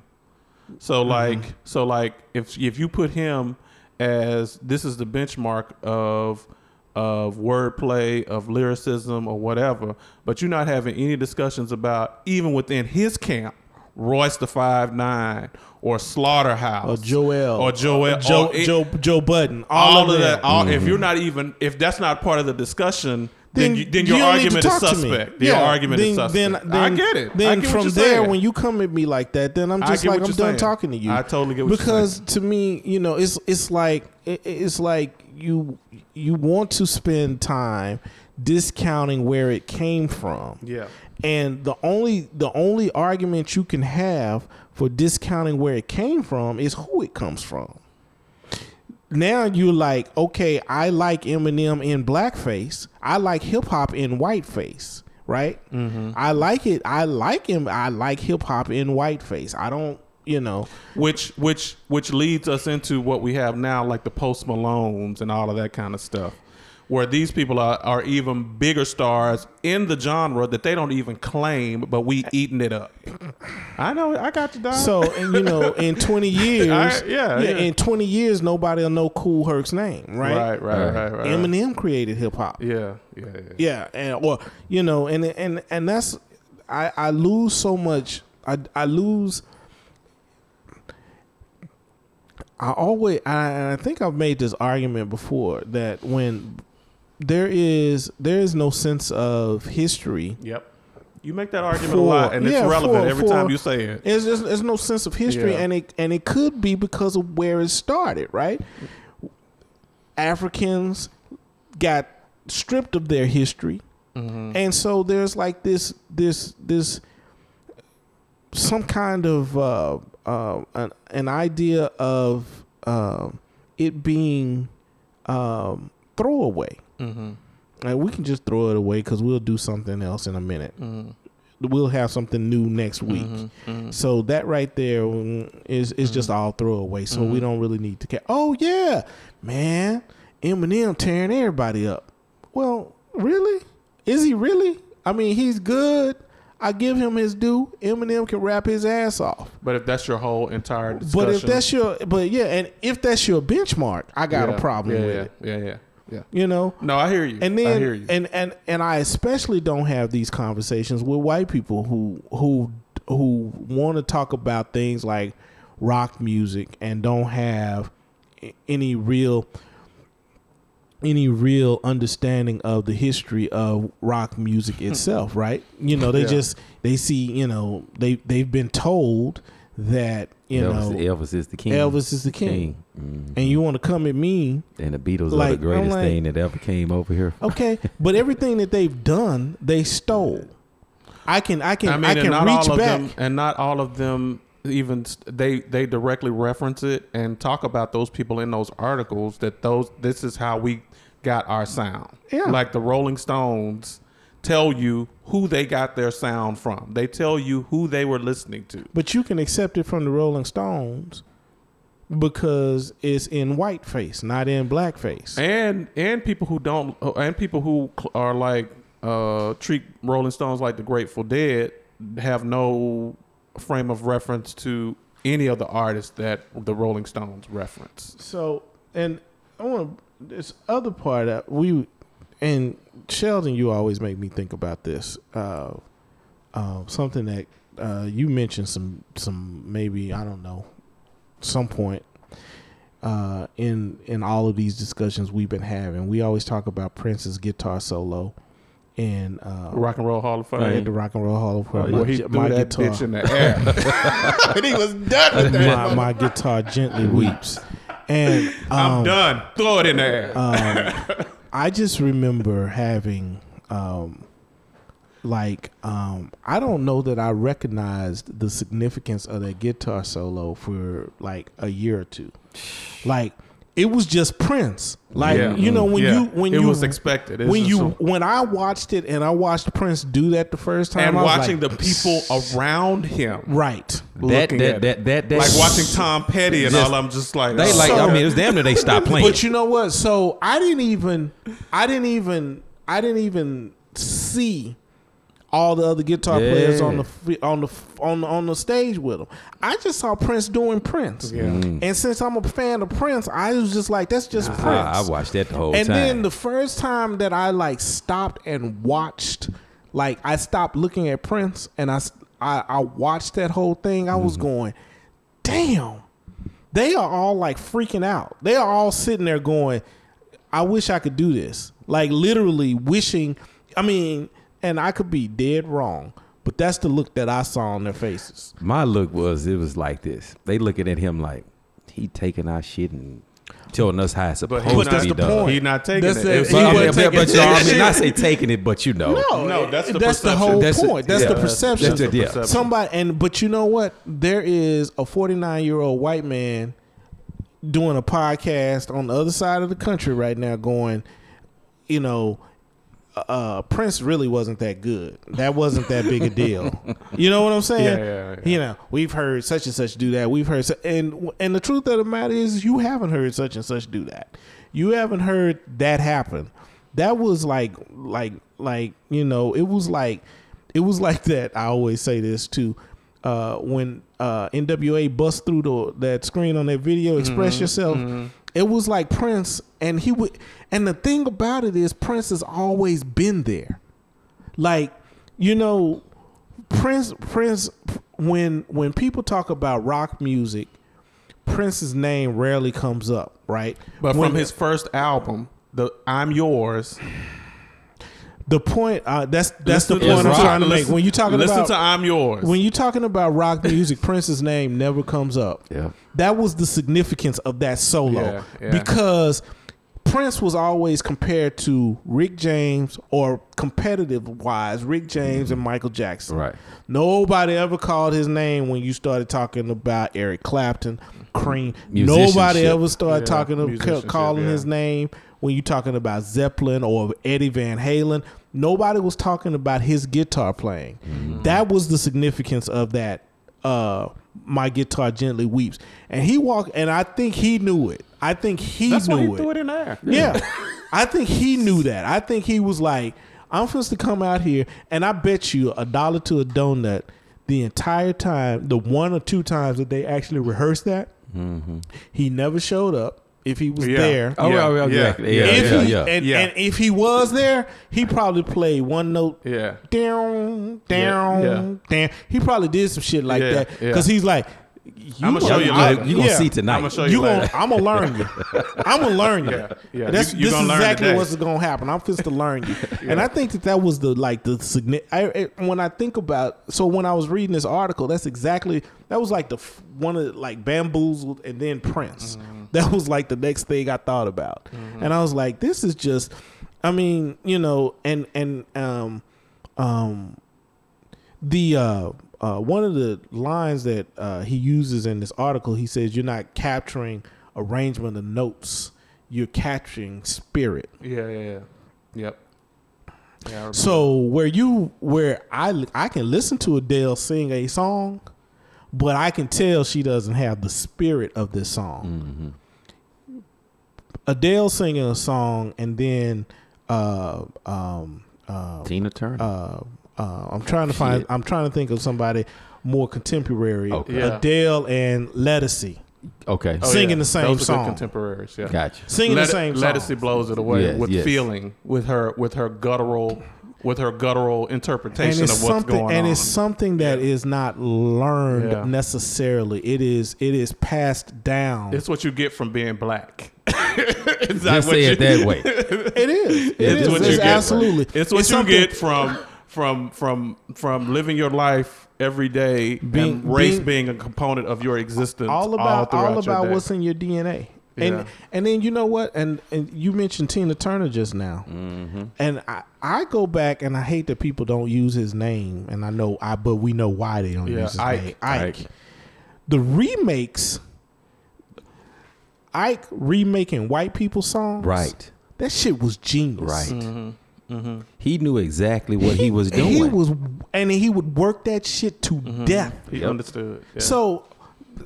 So like so like if if you put him as this is the benchmark of of wordplay, of lyricism, or whatever, but you're not having any discussions about even within his camp, Royce the Five Nine or Slaughterhouse or Joel or Joel Joe or it- Joe Joe Budden all, all, of of that. that. All, If mm-hmm. you're not even if that's not part of the discussion, then then you, then your don't need to argument is talk to me. suspect. Your Yeah, argument then, is suspect. Then, then, I get it. Then I get what from you're there, saying. when you come at me like that, then I'm just like I'm done saying. talking to you. I totally get what you're because to me, you know, it's it's like it, it's like you you want to spend time discounting where it came from. Yeah. And the only the only argument you can have for discounting where it came from is who it comes from. Now you're like, okay, I like Eminem in blackface. I like hip hop in whiteface, right? Mm-hmm. I like it. I like him. I like hip hop in whiteface. I don't, you know. which which which leads us into what we have now, like the Post Malones and all of that kind of stuff, where these people are, are even bigger stars in the genre that they don't even claim, but we eating it up. I know, I got you, Don. So and you know, in twenty years, I- yeah, yeah. in twenty years, nobody will know Kool Herc's name, right? right, right, right, right. Eminem created hip hop. Yeah, yeah, yeah. Yeah, and or you know, and and and that's I I lose so much. I I lose. I always I, I think I've made this argument before that when there is there is no sense of history. Yep. You make that argument a lot, and it's relevant for- every for- time you say it. There's just there's no sense of history, Yeah. and it and it could be because of where it started, right? Africans got stripped of their history, and so there's like this this this some kind of uh, uh, an, an idea of uh, it being um, throwaway. Like we can just throw it away because we'll do something else in a minute. We'll have something new next week. So that right there is is just all throwaway. So we don't really need to care. Oh yeah, man, Eminem tearing everybody up. Well, really? Is he really? I mean, he's good. I give him his due. Eminem can rap his ass off. But if that's your whole entire discussion, But if that's your, but yeah, and if that's your benchmark, I got yeah, a problem yeah, with yeah, it. Yeah, yeah, yeah. You know, No, I hear you. and I then hear you. and and and I especially don't have these conversations with white people who who who want to talk about things like rock music and don't have any real any real understanding of the history of rock music itself, right? You know, they Yeah. just they see, you know, they they've been told that, you Elvis, know, Elvis is the king. Elvis is the king. Mhm. And you want to come at me And the Beatles are the greatest like- thing that ever came over here. Okay, but everything that they've done, they stole. I can, I can, I, I mean, and can not reach all of back. them, and not all of them even they they directly reference it and talk about those people in those articles that those this is how we got our sound. Yeah. like the Rolling Stones tell you who they got their sound from. They tell you who they were listening to. But you can accept it from the Rolling Stones because it's in whiteface, not in blackface. and and people who don't and people who are like uh treat Rolling Stones like the Grateful Dead have no frame of reference to any of the artists that the Rolling Stones reference. So, and I want this other part that we and Sheldon, you always make me think about this. Uh, uh, something that uh, you mentioned some some maybe I don't know some point uh, in in all of these discussions we've been having. We always talk about Prince's guitar solo and uh, Rock and Roll Hall of Fame. at the Rock and Roll Hall of Fame. Well, he My- threw my that guitar- bitch in the air. and he was done with that. my, my guitar gently weeps, and um, I'm done. Throw it in there. um, I just remember having um, like um, I don't know that I recognized the significance of that guitar solo for like a year or two. Like it was just Prince. Like Yeah. you know when Yeah. you when it you was expected. It's when you some- when I watched it and I watched Prince do that the first time and I was watching like, the people around him, right. That that, that that that like watching Tom Petty and Just- all. I'm just like, They oh, like. So- I mean, it was damn near they stopped playing. But you know what? So I didn't even, I didn't even, I didn't even see all the other guitar Yeah. players on the on the on the, on the stage with him. I just saw Prince doing Prince, Yeah. and since I'm a fan of Prince, I was just like, that's just Prince. I, I watched that the whole and time. And then the first time that I like stopped and watched, like I stopped looking at Prince and I I, I watched that whole thing. I Mm-hmm. was going, damn, they are all like freaking out. They are all sitting there going, I wish I could do this. Like literally wishing. I mean, and I could be dead wrong, but that's the look that I saw on their faces. My look was it was like this. They looking at him like he taking our shit and telling us how it's But supposed he's to not be done. point. He's not taking That's it. the- If he But, I mean, wasn't but, taking but you know, I shit. mean, not say taking it, but you know. No, that's the that's the whole That's the- point. That's yeah. the perception. That's the- yeah. perception. Somebody and but you know what? There is a 49 year old white man doing a podcast on the other side of the country right now, going, you know, uh, Prince really wasn't that good. That wasn't that big a deal. you know what I'm saying? Yeah, yeah, yeah. You know, we've heard such and such do that. We've heard, su- and and the truth of the matter is, you haven't heard such and such do that. You haven't heard that happen. That was like, like, like you know, it was like, it was like that. I always say this too. Uh, when uh, NWA bust through the that screen on that video, express yourself. It was like Prince, and he would. And the thing about it is, Prince has always been there. Like, you know, Prince Prince when when people talk about rock music, Prince's name rarely comes up, right? But When- from his first album, the I'm yours. The point uh, that's that's Listen- the point I'm listen- trying to make. listen- When you talking listen about to I'm yours. when you talking about rock music, Prince's name never comes up. Yeah. That was the significance of that solo Yeah, yeah. because Prince was always compared to Rick James or competitive wise, Rick James and Michael Jackson. Right. Nobody ever called his name when you started talking about Eric Clapton, Cream. Nobody ever started Yeah, talking of calling yeah. his name when you're talking about Zeppelin or Eddie Van Halen. Nobody was talking about his guitar playing. Mm-hmm. That was the significance of that. Uh, my guitar gently weeps, and he walked, and I think he knew it. I think he That's why knew he it. threw it in there. Yeah. I think he knew that. I think he was like, I'm supposed to come out here and I bet you a dollar to a donut the entire time, the one or two times that they actually rehearsed that, he never showed up. If he was Yeah. there, Oh, Yeah, yeah, yeah, yeah, exactly. Yeah, yeah, if yeah, he, yeah. And, Yeah. and if he was there, he probably played one note Yeah. down, down, Yeah, down. He probably did some shit like Yeah, that yeah. because he's like, I'ma show you I- later. You gonna yeah. see tonight. I'ma show you You later. gonna, I'm gonna learn you. I'm gonna learn you. Yeah, yeah. That's You- you this gonna is learn exactly today. what's gonna happen. I'm just to learn you, and I think that that was the like the significant. When I think about, so when I was reading this article, that's exactly that was like the one of like bamboozled and then Prince. Mm-hmm. That was like the next thing I thought about, and I was like, this is just, I mean, you know, and and um, um, the uh, uh, one of the lines that uh, he uses in this article, he says, "You're not capturing arrangement of notes; you're capturing spirit." Yeah, yeah, yeah. Yep. Yeah, So where you where I I can listen to Adele sing a song, but I can tell she doesn't have the spirit of this song. Adele singing a song and then uh um uh, Tina Turner. Uh, I'm trying to find. Shit. I'm trying to think of somebody more contemporary. Okay. Yeah. Adele and Ledisi okay. Oh, singing the same Those are good song. contemporaries. Yeah. Gotcha. singing Let the same song. Ledisi blows it away Yes, with yes. feeling, with her, with her guttural, with her guttural interpretation of what's something, going and on. it's something that is not learned Yeah. necessarily. It is. It is passed down. It's what you get from being black. It's Just say it that way. it is. It It's is. what you It's get. absolutely. It's what you get from from from from living your life every day Being- and race being- being, a component of your existence. all about throughout all, about what's in your DNA. Yeah. And and then you know what? And and you mentioned Tina Turner just now. Mm-hmm. And I, I go back and I hate that people don't use his name. And I know I but we know why they don't Yeah, use his Ike. name. Ike. Ike. The remakes Ike remaking white people songs. Right. That shit was genius. Right. Mm-hmm. He knew exactly what he was doing. He was and he would work that shit to Mm-hmm. death. He Yep. understood. Yeah. So,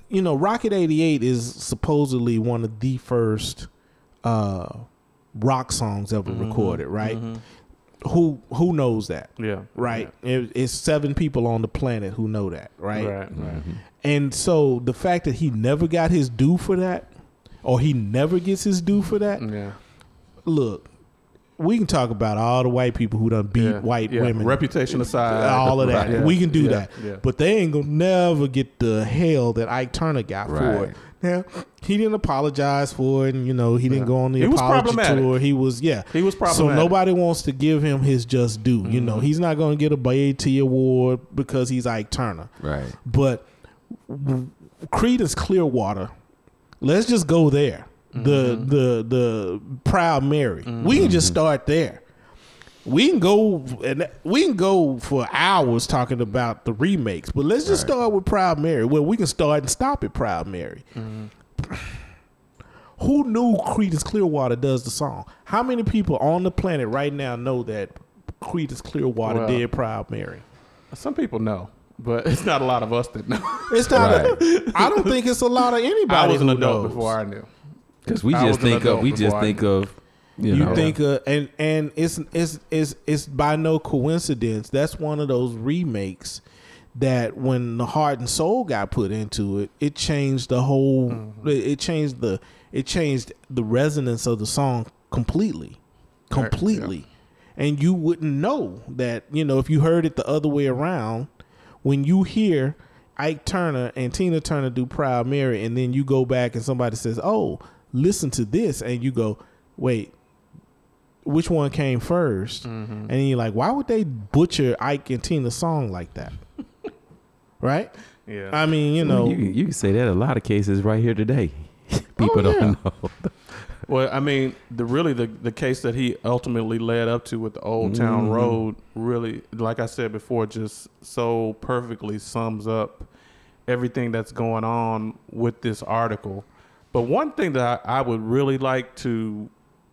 you know, Rocket 88 is supposedly one of the first uh, rock songs ever Mm-hmm. recorded, right? Who who knows that, yeah, right? It, it's seven people on the planet who know that, yeah. right? right, right. And so the fact that he never got his due for that, or he never gets his due for that, Yeah, look, we can talk about all the white people who done beat yeah. white yeah. women Reputation aside, all of that. Right. Yeah. We can do that. But they ain't gonna never get the hell that Ike Turner got for it. Now, he didn't apologize for it, and you know, he didn't go on the He apology tour. He was yeah. He was So problematic. Mm-hmm. nobody wants to give him his just due. You know, he's not gonna get a BET award because he's Ike Turner. right. But Creedence Clearwater, let's just go there. The Mm-hmm. the the Proud Mary. We can just start there. We can go and we can go for hours talking about the remakes, but let's just Right. start with Proud Mary. Well, we can start and stop at Proud Mary. Mm-hmm. Who knew Creedence Clearwater does the song? How many people on the planet right now know that Creedence Clearwater Well, did Proud Mary? Some people know, but it's not a lot of us that know. It's not. Right. A, I don't think it's a lot of anybody. I was an adult knows. before I knew. Because we I just think of we just think of you, You know think, uh, and and it's it's it's it's by no coincidence. That's one of those remakes that when the heart and soul got put into it, it changed the whole. Mm-hmm. It, it changed the it changed the resonance of the song completely, Right, completely. And you wouldn't know that you know if you heard it the other way around. When you hear Ike Turner and Tina Turner do Proud Mary, and then you go back and somebody says, "Oh, listen to this," and you go, "Wait, which one came 1st Mm-hmm. and you're like, why would they butcher Ike and Tina's song like that? right? Yeah. I mean, you know, you, can- you can say that a lot of cases right here today. People Oh, yeah. don't know. Well, I mean, the really the the case that he ultimately led up to with the Old Town Mhm. Road really, like I said before, just so perfectly sums up everything that's going on with this article. But one thing that I, I would really like to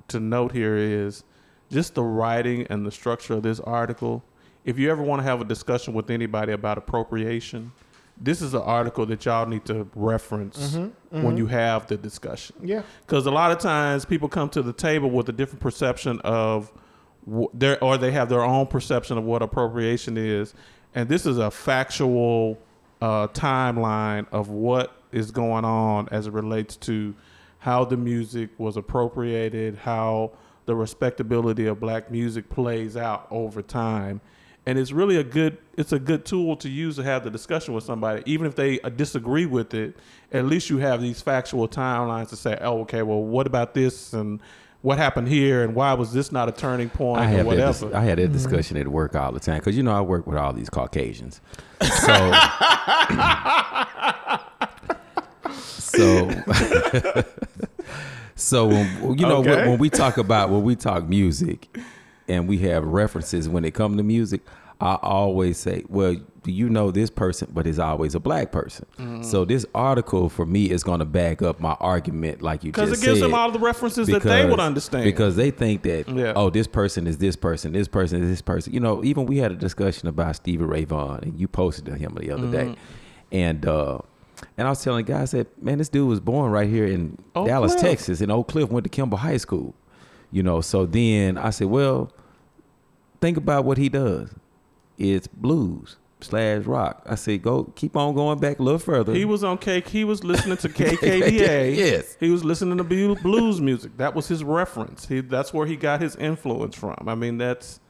to note here is just the writing and the structure of this article. If you ever want to have a discussion with anybody about appropriation, this is an article that y'all need to reference mm-hmm, mm-hmm. when you have the discussion yeah. because a lot of times people come to the table with a different perception of their or they have their own perception of what appropriation is and this is a factual uh, timeline of what is going on as it relates to how the music was appropriated how the respectability of black music plays out over time. And it's really a good it's a good tool to use to have the discussion with somebody even if they disagree with it at least you have these factual timelines to say oh okay well what about this and what happened here and why was this not a turning point I or have that. whatever Dis- I had that mm-hmm. discussion at work all the time because you know I work with all these Caucasians. So, so, so when, you know when, Okay. when we talk about when we talk music, and we have references when it comes to music, I always say, well, do you know this person? But it's always a black person. Mm-hmm. So this article for me is going to back up my argument, like you said. because it gives said them all the references that they would understand because they think that Yeah. oh this person is this person this person is this person you know even we had a discussion about Stevie Ray Vaughan and you posted to him the other day Mm-hmm. and uh and I was telling the guy I said man this dude was born right here in Oak Dallas Cliff. Texas and Oak Cliff went to Kimball High School you know so then I said well think about what he does it's blues slash rock. I said go keep on going back a little further. He was on cake he was listening to kkba Yes. he was listening to blues music. That was his reference. He, that's where he got his influence from. I mean that's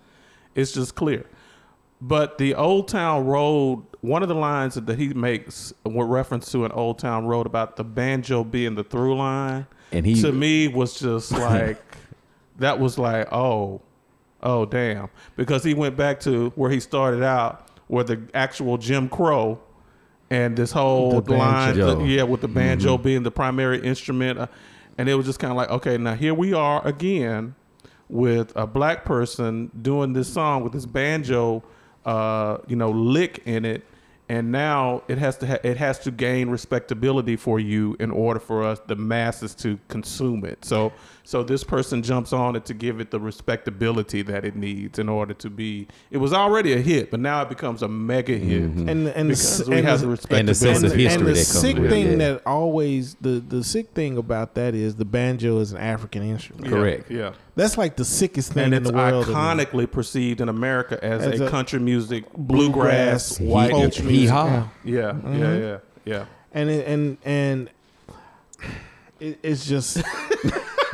it's just clear. But the old town road one of the lines that he makes with reference to an old town road about the banjo being the through line and he to me was just like that was like oh oh damn. Because he went back to where he started out where the actual jim crow and this whole The line yeah with the banjo being the primary instrument uh, and it was just kind of like okay now here we are again with a black person doing this song with this banjo uh, you know lick in it and now it has to ha- it has to gain respectability for you in order for us the masses to consume it. So so this person jumps on it to give it the respectability that it needs in order to be it was already a hit but now it becomes a mega hit And and the, because s- we and have the, the respectability and the sense of history and the that comes sick with thing yeah. that always the the sick thing about that is the banjo is an African instrument. Yeah, Correct. yeah That's like the sickest thing and in the world. to me. iconically perceived in America as, As a, a country music bluegrass, bluegrass white folk instrument. music. Hee-haw. Yeah, Mm-hmm. yeah, yeah, yeah. and it, and and it, it's just.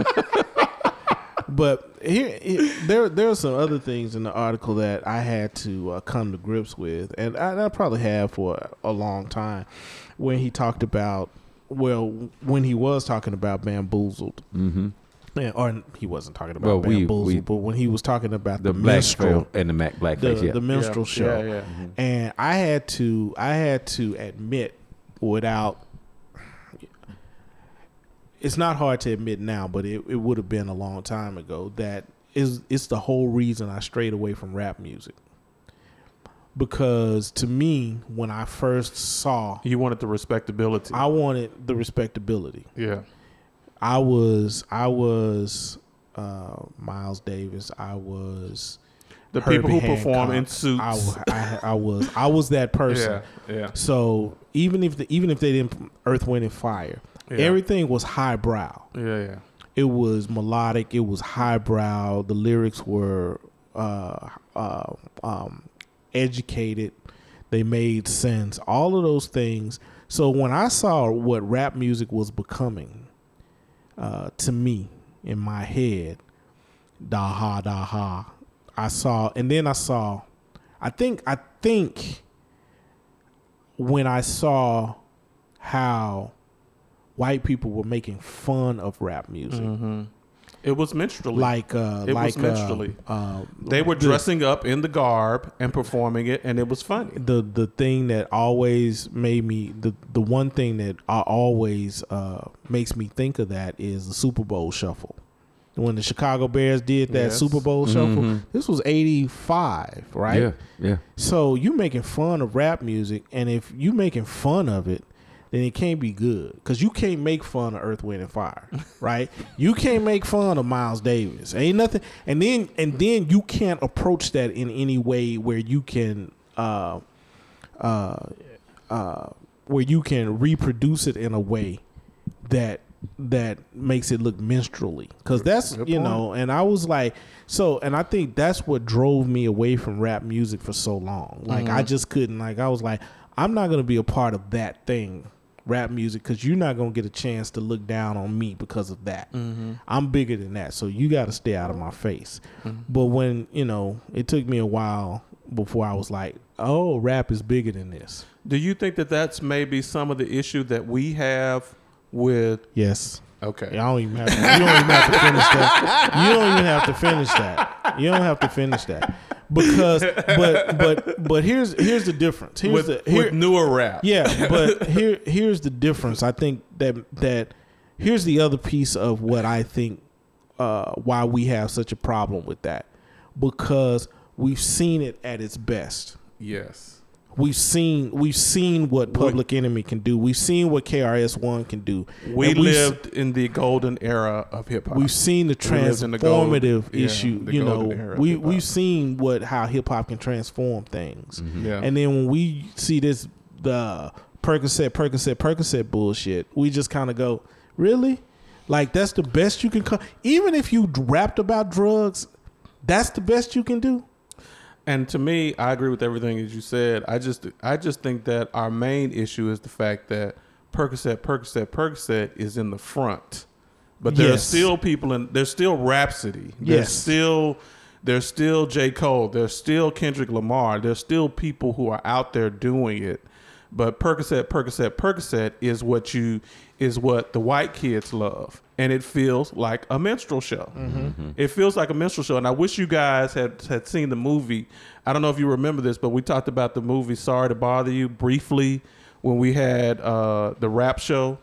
but here, it, there there are some other things in the article that I had to uh, come to grips with, and I, I probably have for a long time. When he talked about, well, when he was talking about bamboozled, mm-hmm. yeah, or he wasn't talking about Well, bamboozled, we- but when he was talking about the the, black minstrel, and the Mac the, yeah the minstrel yeah, show, Yeah, yeah. and I had to I had to admit without it's not hard to admit now, but it, it would have been a long time ago that is it's the whole reason I strayed away from rap music. Because to me, when I first saw You wanted the respectability. I wanted the respectability. yeah, I was I was uh, Miles Davis. I was the Herbie people who perform in suits. I, I, I was I was that person. yeah, yeah. So even if the, even if they didn't Earth, Wind and Fire, Yeah. everything was highbrow. Yeah, yeah. It was melodic. It was highbrow. The lyrics were uh, uh, um, educated. They made sense. All of those things. So when I saw what rap music was becoming, uh, to me in my head, da ha da ha. I saw, and then I saw. I think. I think when I saw how white people were making fun of rap music. Mm-hmm. It was minstrelly. like uh, It like uh, minstrelly. uh, they were the- dressing up in the garb and performing it, and it was funny. the the thing that always made me the the one thing that I always uh, makes me think of that is the Super Bowl shuffle. When the Chicago Bears did that Yes. Super Bowl shuffle, Mhm. this was eighty five, right? Yeah, yeah. So you making fun of rap music, and if you making fun of it, then it can't be good because you can't make fun of Earth, Wind, and Fire, right? you can't make fun of Miles Davis. Ain't nothing, and then and then you can't approach that in any way where you can, uh, uh, uh, where you can reproduce it in a way that that makes it look minstrelly because that's you know and i was like so and i think that's what drove me away from rap music for so long like Mm-hmm. i just couldn't like i was like i'm not gonna be a part of that thing rap music because you're not gonna get a chance to look down on me because of that Mm-hmm. i'm bigger than that so you got to stay out of my face but when you know it took me a while before i was like oh rap is bigger than this Do you think that that's maybe some of the issue that we have with? yes Okay. I don't even have to, you don't even have to finish that. You don't even have to finish that. You don't have to finish that because but but but here's here's the difference. Here's with, the here, with newer rap. yeah, but here here's the difference. I think that that here's the other piece of what I think uh, why we have such a problem with that because we've seen it at its best. Yes. We've seen we've seen what Public Enemy can do. We've seen what KRS One can do. We lived in the golden era of hip hop. We've seen the We lived the gold- transformative yeah, issue. the You golden era know, we hip-hop. we've seen what how hip hop can transform things. Mm-hmm. Yeah. And then when we see this the Percocet, Percocet, Percocet bullshit, we just kind of go, really? Like that's the best you can come. Even if you rapped about drugs, that's the best you can do. And to me, I agree with everything that you said. I just I just think that our main issue is the fact that Percocet, Percocet, Percocet is in the front. But there are still people in there's still Rapsody. There's Yes. still there's still J. Cole. There's still Kendrick Lamar. There's still people who are out there doing it. But Percocet, Percocet, Percocet is what you is what the white kids love. And it feels like a minstrel show. It feels like a minstrel show. And I wish you guys had had seen the movie. I don't know if you remember this, but we talked about the movie Sorry to Bother You briefly when we had uh, the rap show.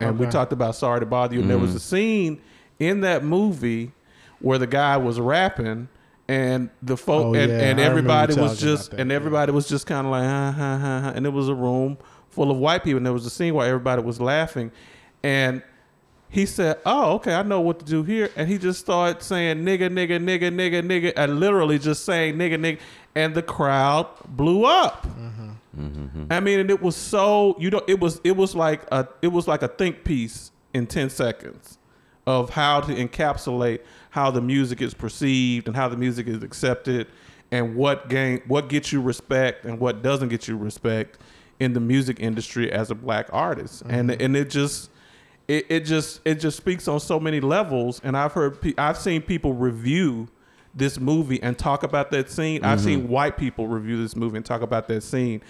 And we talked about Sorry to Bother You. And there was a scene in that movie where the guy was rapping and the folk Oh, and, yeah, and everybody was just that, and yeah. everybody was just kind of like ha, ha, ha. and it was a room full of white people and there was a scene where everybody was laughing and he said oh okay i know what to do here. And he just started saying nigga nigga nigga nigga nigga and literally just saying nigga nigga and the crowd blew up. Mm-hmm. I mean, and it was so you know, it was it was like a it was like a think piece in ten seconds of how to encapsulate how the music is perceived and how the music is accepted and what gain what gets you respect and what doesn't get you respect in the music industry as a black artist. And mm-hmm. and it just it, it just it just speaks on so many levels and I've heard pe- I've seen people review this movie and talk about that scene. I've seen mm-hmm. white people review this movie and talk about that scene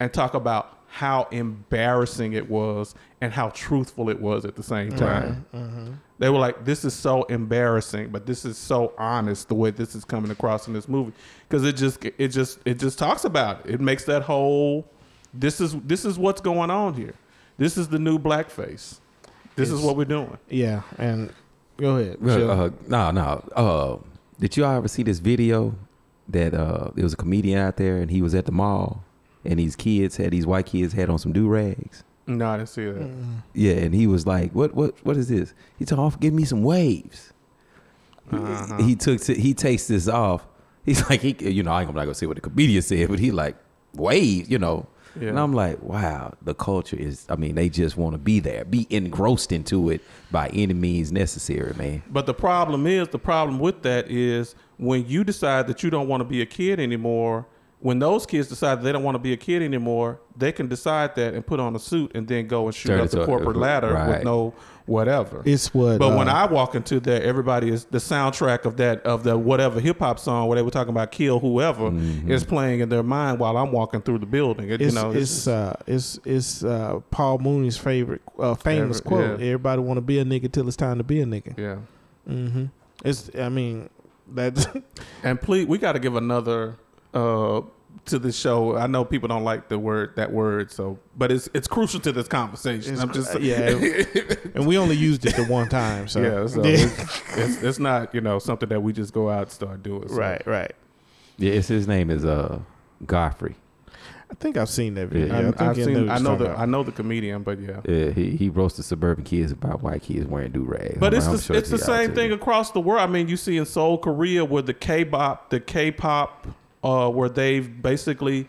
and talk about how embarrassing it was and how truthful it was at the same time. Mm-hmm. They were like, "This is so embarrassing, but this is so honest the way this is coming across in this movie because it just it just it just talks about it. It makes that whole this is this is what's going on here. This is the new blackface. This is what we're doing. Yeah, and go ahead. Well, Chill. uh, no, no. Uh, did you all ever see this video that uh, there was a comedian out there and he was at the mall and these kids had these white kids had on some do rags. No, I didn't see that. Yeah, and he was like, "What? What? What is this?" He told off, "Give me some waves." Uh-huh. He took he takes this off. He's like, he, you know, I'm not gonna say what the comedian said, but he like wave, you know. Yeah. And I'm like, wow, the culture is. I mean, they just want to be there, be engrossed into it by any means necessary, man. But the problem is, the problem with that is when you decide that you don't want to be a kid anymore, when those kids decide they don't want to be a kid anymore, they can decide that and put on a suit and then go and shoot Turn up the to- corporate ladder right. with no whatever. It's what. but when uh, I walk into there, everybody is the soundtrack of that of the whatever hip hop song where they were talking about kill whoever Mm-hmm. is playing in their mind while I'm walking through the building. It, it's you know, it's uh it's it's uh Paul Mooney's favorite uh, famous Favorite, quote. yeah. Everybody want to be a nigga till it's time to be a nigga. yeah. Mm-hmm. It's. I mean, that's And please, we got to give another uh, to the show. I know people don't like the word that word, so but it's it's crucial to this conversation. It's I'm just cr- yeah. and we only used it the one time. So yeah. So it's, it's it's not you know something that we just go out and start doing. So. right, right. Yeah, it's his name is uh Godfrey. I think I've seen that video. Yeah. I, I'm- think I've seen. I know the about. I know the comedian, but yeah. Yeah, he he roasted suburban kids about white kids wearing do rags. But it's the, it's the same thing across the world. I mean, you see in Seoul, Korea, where the K-pop, the K-pop, uh, where they've basically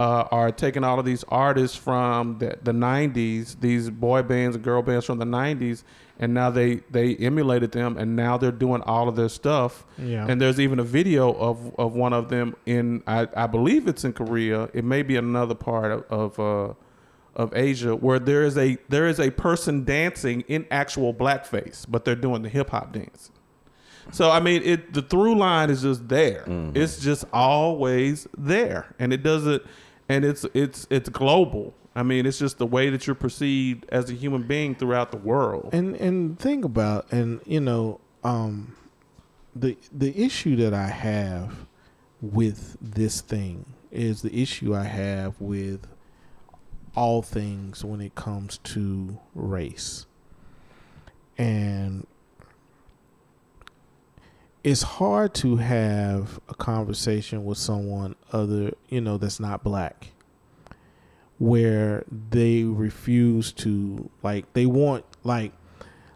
uh, are taking all of these artists from the, the '90s, these boy bands and girl bands from the '90s, and now they they emulated them, and now they're doing all of their stuff. Yeah. And there's even a video of of one of them in I, I believe it's in Korea. It may be another part of. of uh, of Asia where there is a there is a person dancing in actual blackface, but they're doing the hip hop dance. So I mean, it the through line is just there. It's just always there, and it doesn't, and it's it's it's global. I mean, it's just the way that you're perceived as a human being throughout the world. And and think about and you know um, the the issue that I have with this thing is the issue I have with all things when it comes to race. And it's hard to have a conversation with someone other, you know, that's not black where they refuse to like they want like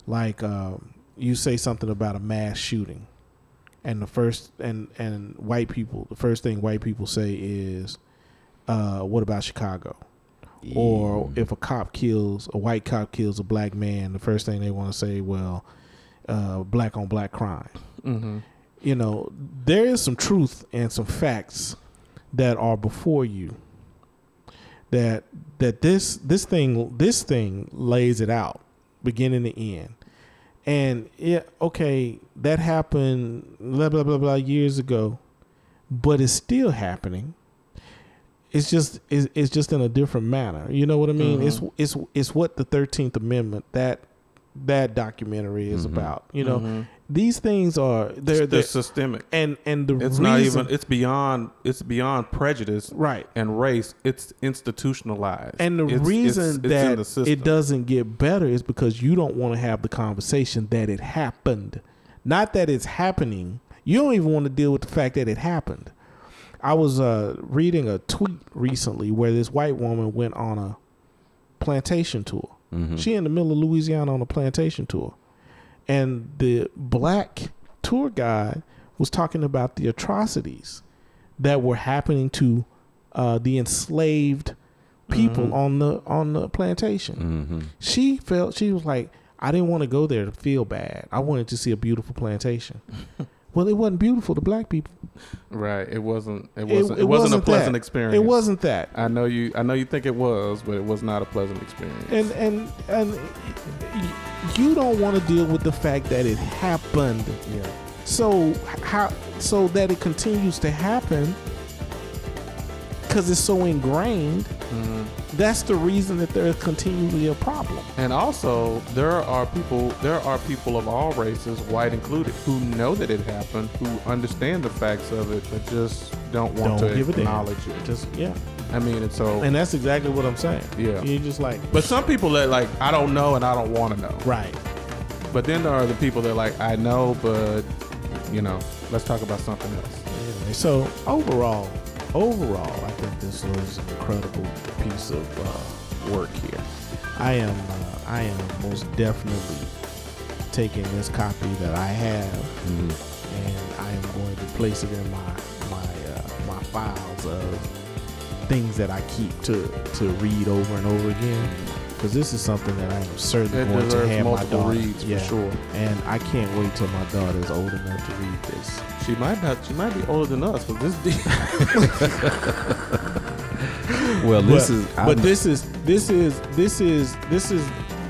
like um, you say something about a mass shooting and the first and and white people the first thing white people say is uh, what about chicago? Or if a cop kills a white cop kills a black man the first thing they want to say well uh, black on black crime hmm you know there is some truth and some facts that are before you. That that this this thing this thing lays it out beginning to end. And yeah okay that happened blah blah blah blah years ago but it's still happening. It's just it's, it's just in a different manner. You know what i mean? It's it's it's what the 13th amendment that that documentary is Mhm. about you know Mhm. these things are they're, they're, they're systemic. and and the It's reason, not even. It's beyond. It's beyond prejudice right and race. It's institutionalized. and the It's- reason it's- it's that the it doesn't get better is because you don't want to have the conversation that it happened not that it's happening you don't even want to deal with the fact that it happened i was uh, reading a tweet recently where this white woman went on a plantation tour Mhm. she in the middle of louisiana on a plantation tour and the black tour guide was talking about the atrocities that were happening to uh, the enslaved people Mhm. on the on the plantation. Mhm. She felt she was like, I didn't want to go there to feel bad. I wanted to see a beautiful plantation. well, it wasn't beautiful to black people. right. It wasn't. It It- wasn't. It, it wasn't, wasn't a pleasant that. experience. It wasn't that. I know you. I know you think it was, but it was not a pleasant experience. And and and you don't want to deal with the fact that it happened. yeah. So how so that it continues to happen because it's so ingrained. Mhm. That's the reason that there's continually a problem. And also, there are people. There are people of all races, white included, who know that it happened, who understand the facts of it, but just don't want Don't to acknowledge it. Just yeah, I mean, and so. and that's exactly what I'm saying. Yeah. you're just like but some people that like, I don't know and I don't want to know. right. But then there are the people that like, I know, but you know, let's talk about something else. Anyway, so overall, overall, I think this was an incredible piece of uh, work here. I am, uh, I am most definitely taking this copy that I have, Mhm. and I am going to place it in my my uh, my files of things that I keep to to read over and over again. Because this is something that I am certainly It going to have hand my daughter. reads yeah, for sure. and I can't wait till my daughter is old enough to read this. She might not. She might be older than us, but this deep. Well, this but, is. but I'm- this is this is this is this is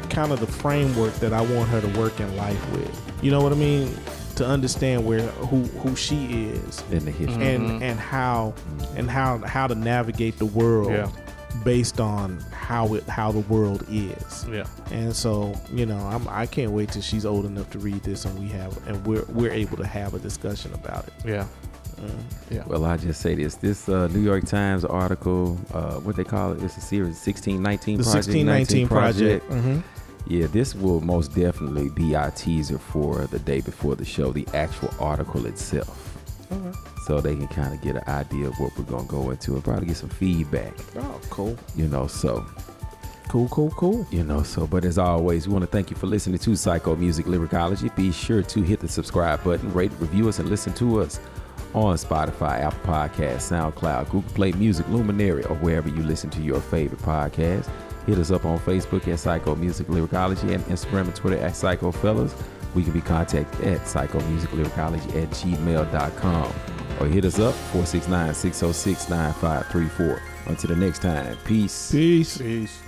kind of the framework that I want her to work in life with. You know what I mean? To understand where who who she is in the history. Mhm. and and how and how how to navigate the world Yeah. Based on how it how the world is. Yeah. And so, you know, I'm, I can't wait till she's old enough to read this, and we have, and we're we're able to have a discussion about it. Yeah. Yeah. Well, I just say this: this uh, New York Times article, uh, what they call it, it's a series, sixteen nineteen The project. 1619 project. hmm Yeah, this will most definitely be our teaser for the day before the show, the actual article itself. So they can kind of get an idea of what we're gonna go into and probably get some feedback. Oh, cool, You know, so cool, cool, cool. you know, so but as always, we want to thank you for listening to Psycho Music Lyricology. Be sure to hit the subscribe button, rate, review us, and listen to us on Spotify, Apple Podcasts, SoundCloud, Google Play Music, Luminary, or wherever you listen to your favorite podcast. Hit us up on Facebook at Psycho Music Lyricology and Instagram and Twitter at Psycho Fellas. We can be contacted at Psycho Music Lyricology at gmail.com or hit us up 469 606 9534. Until the next time, peace. Peace. Peace.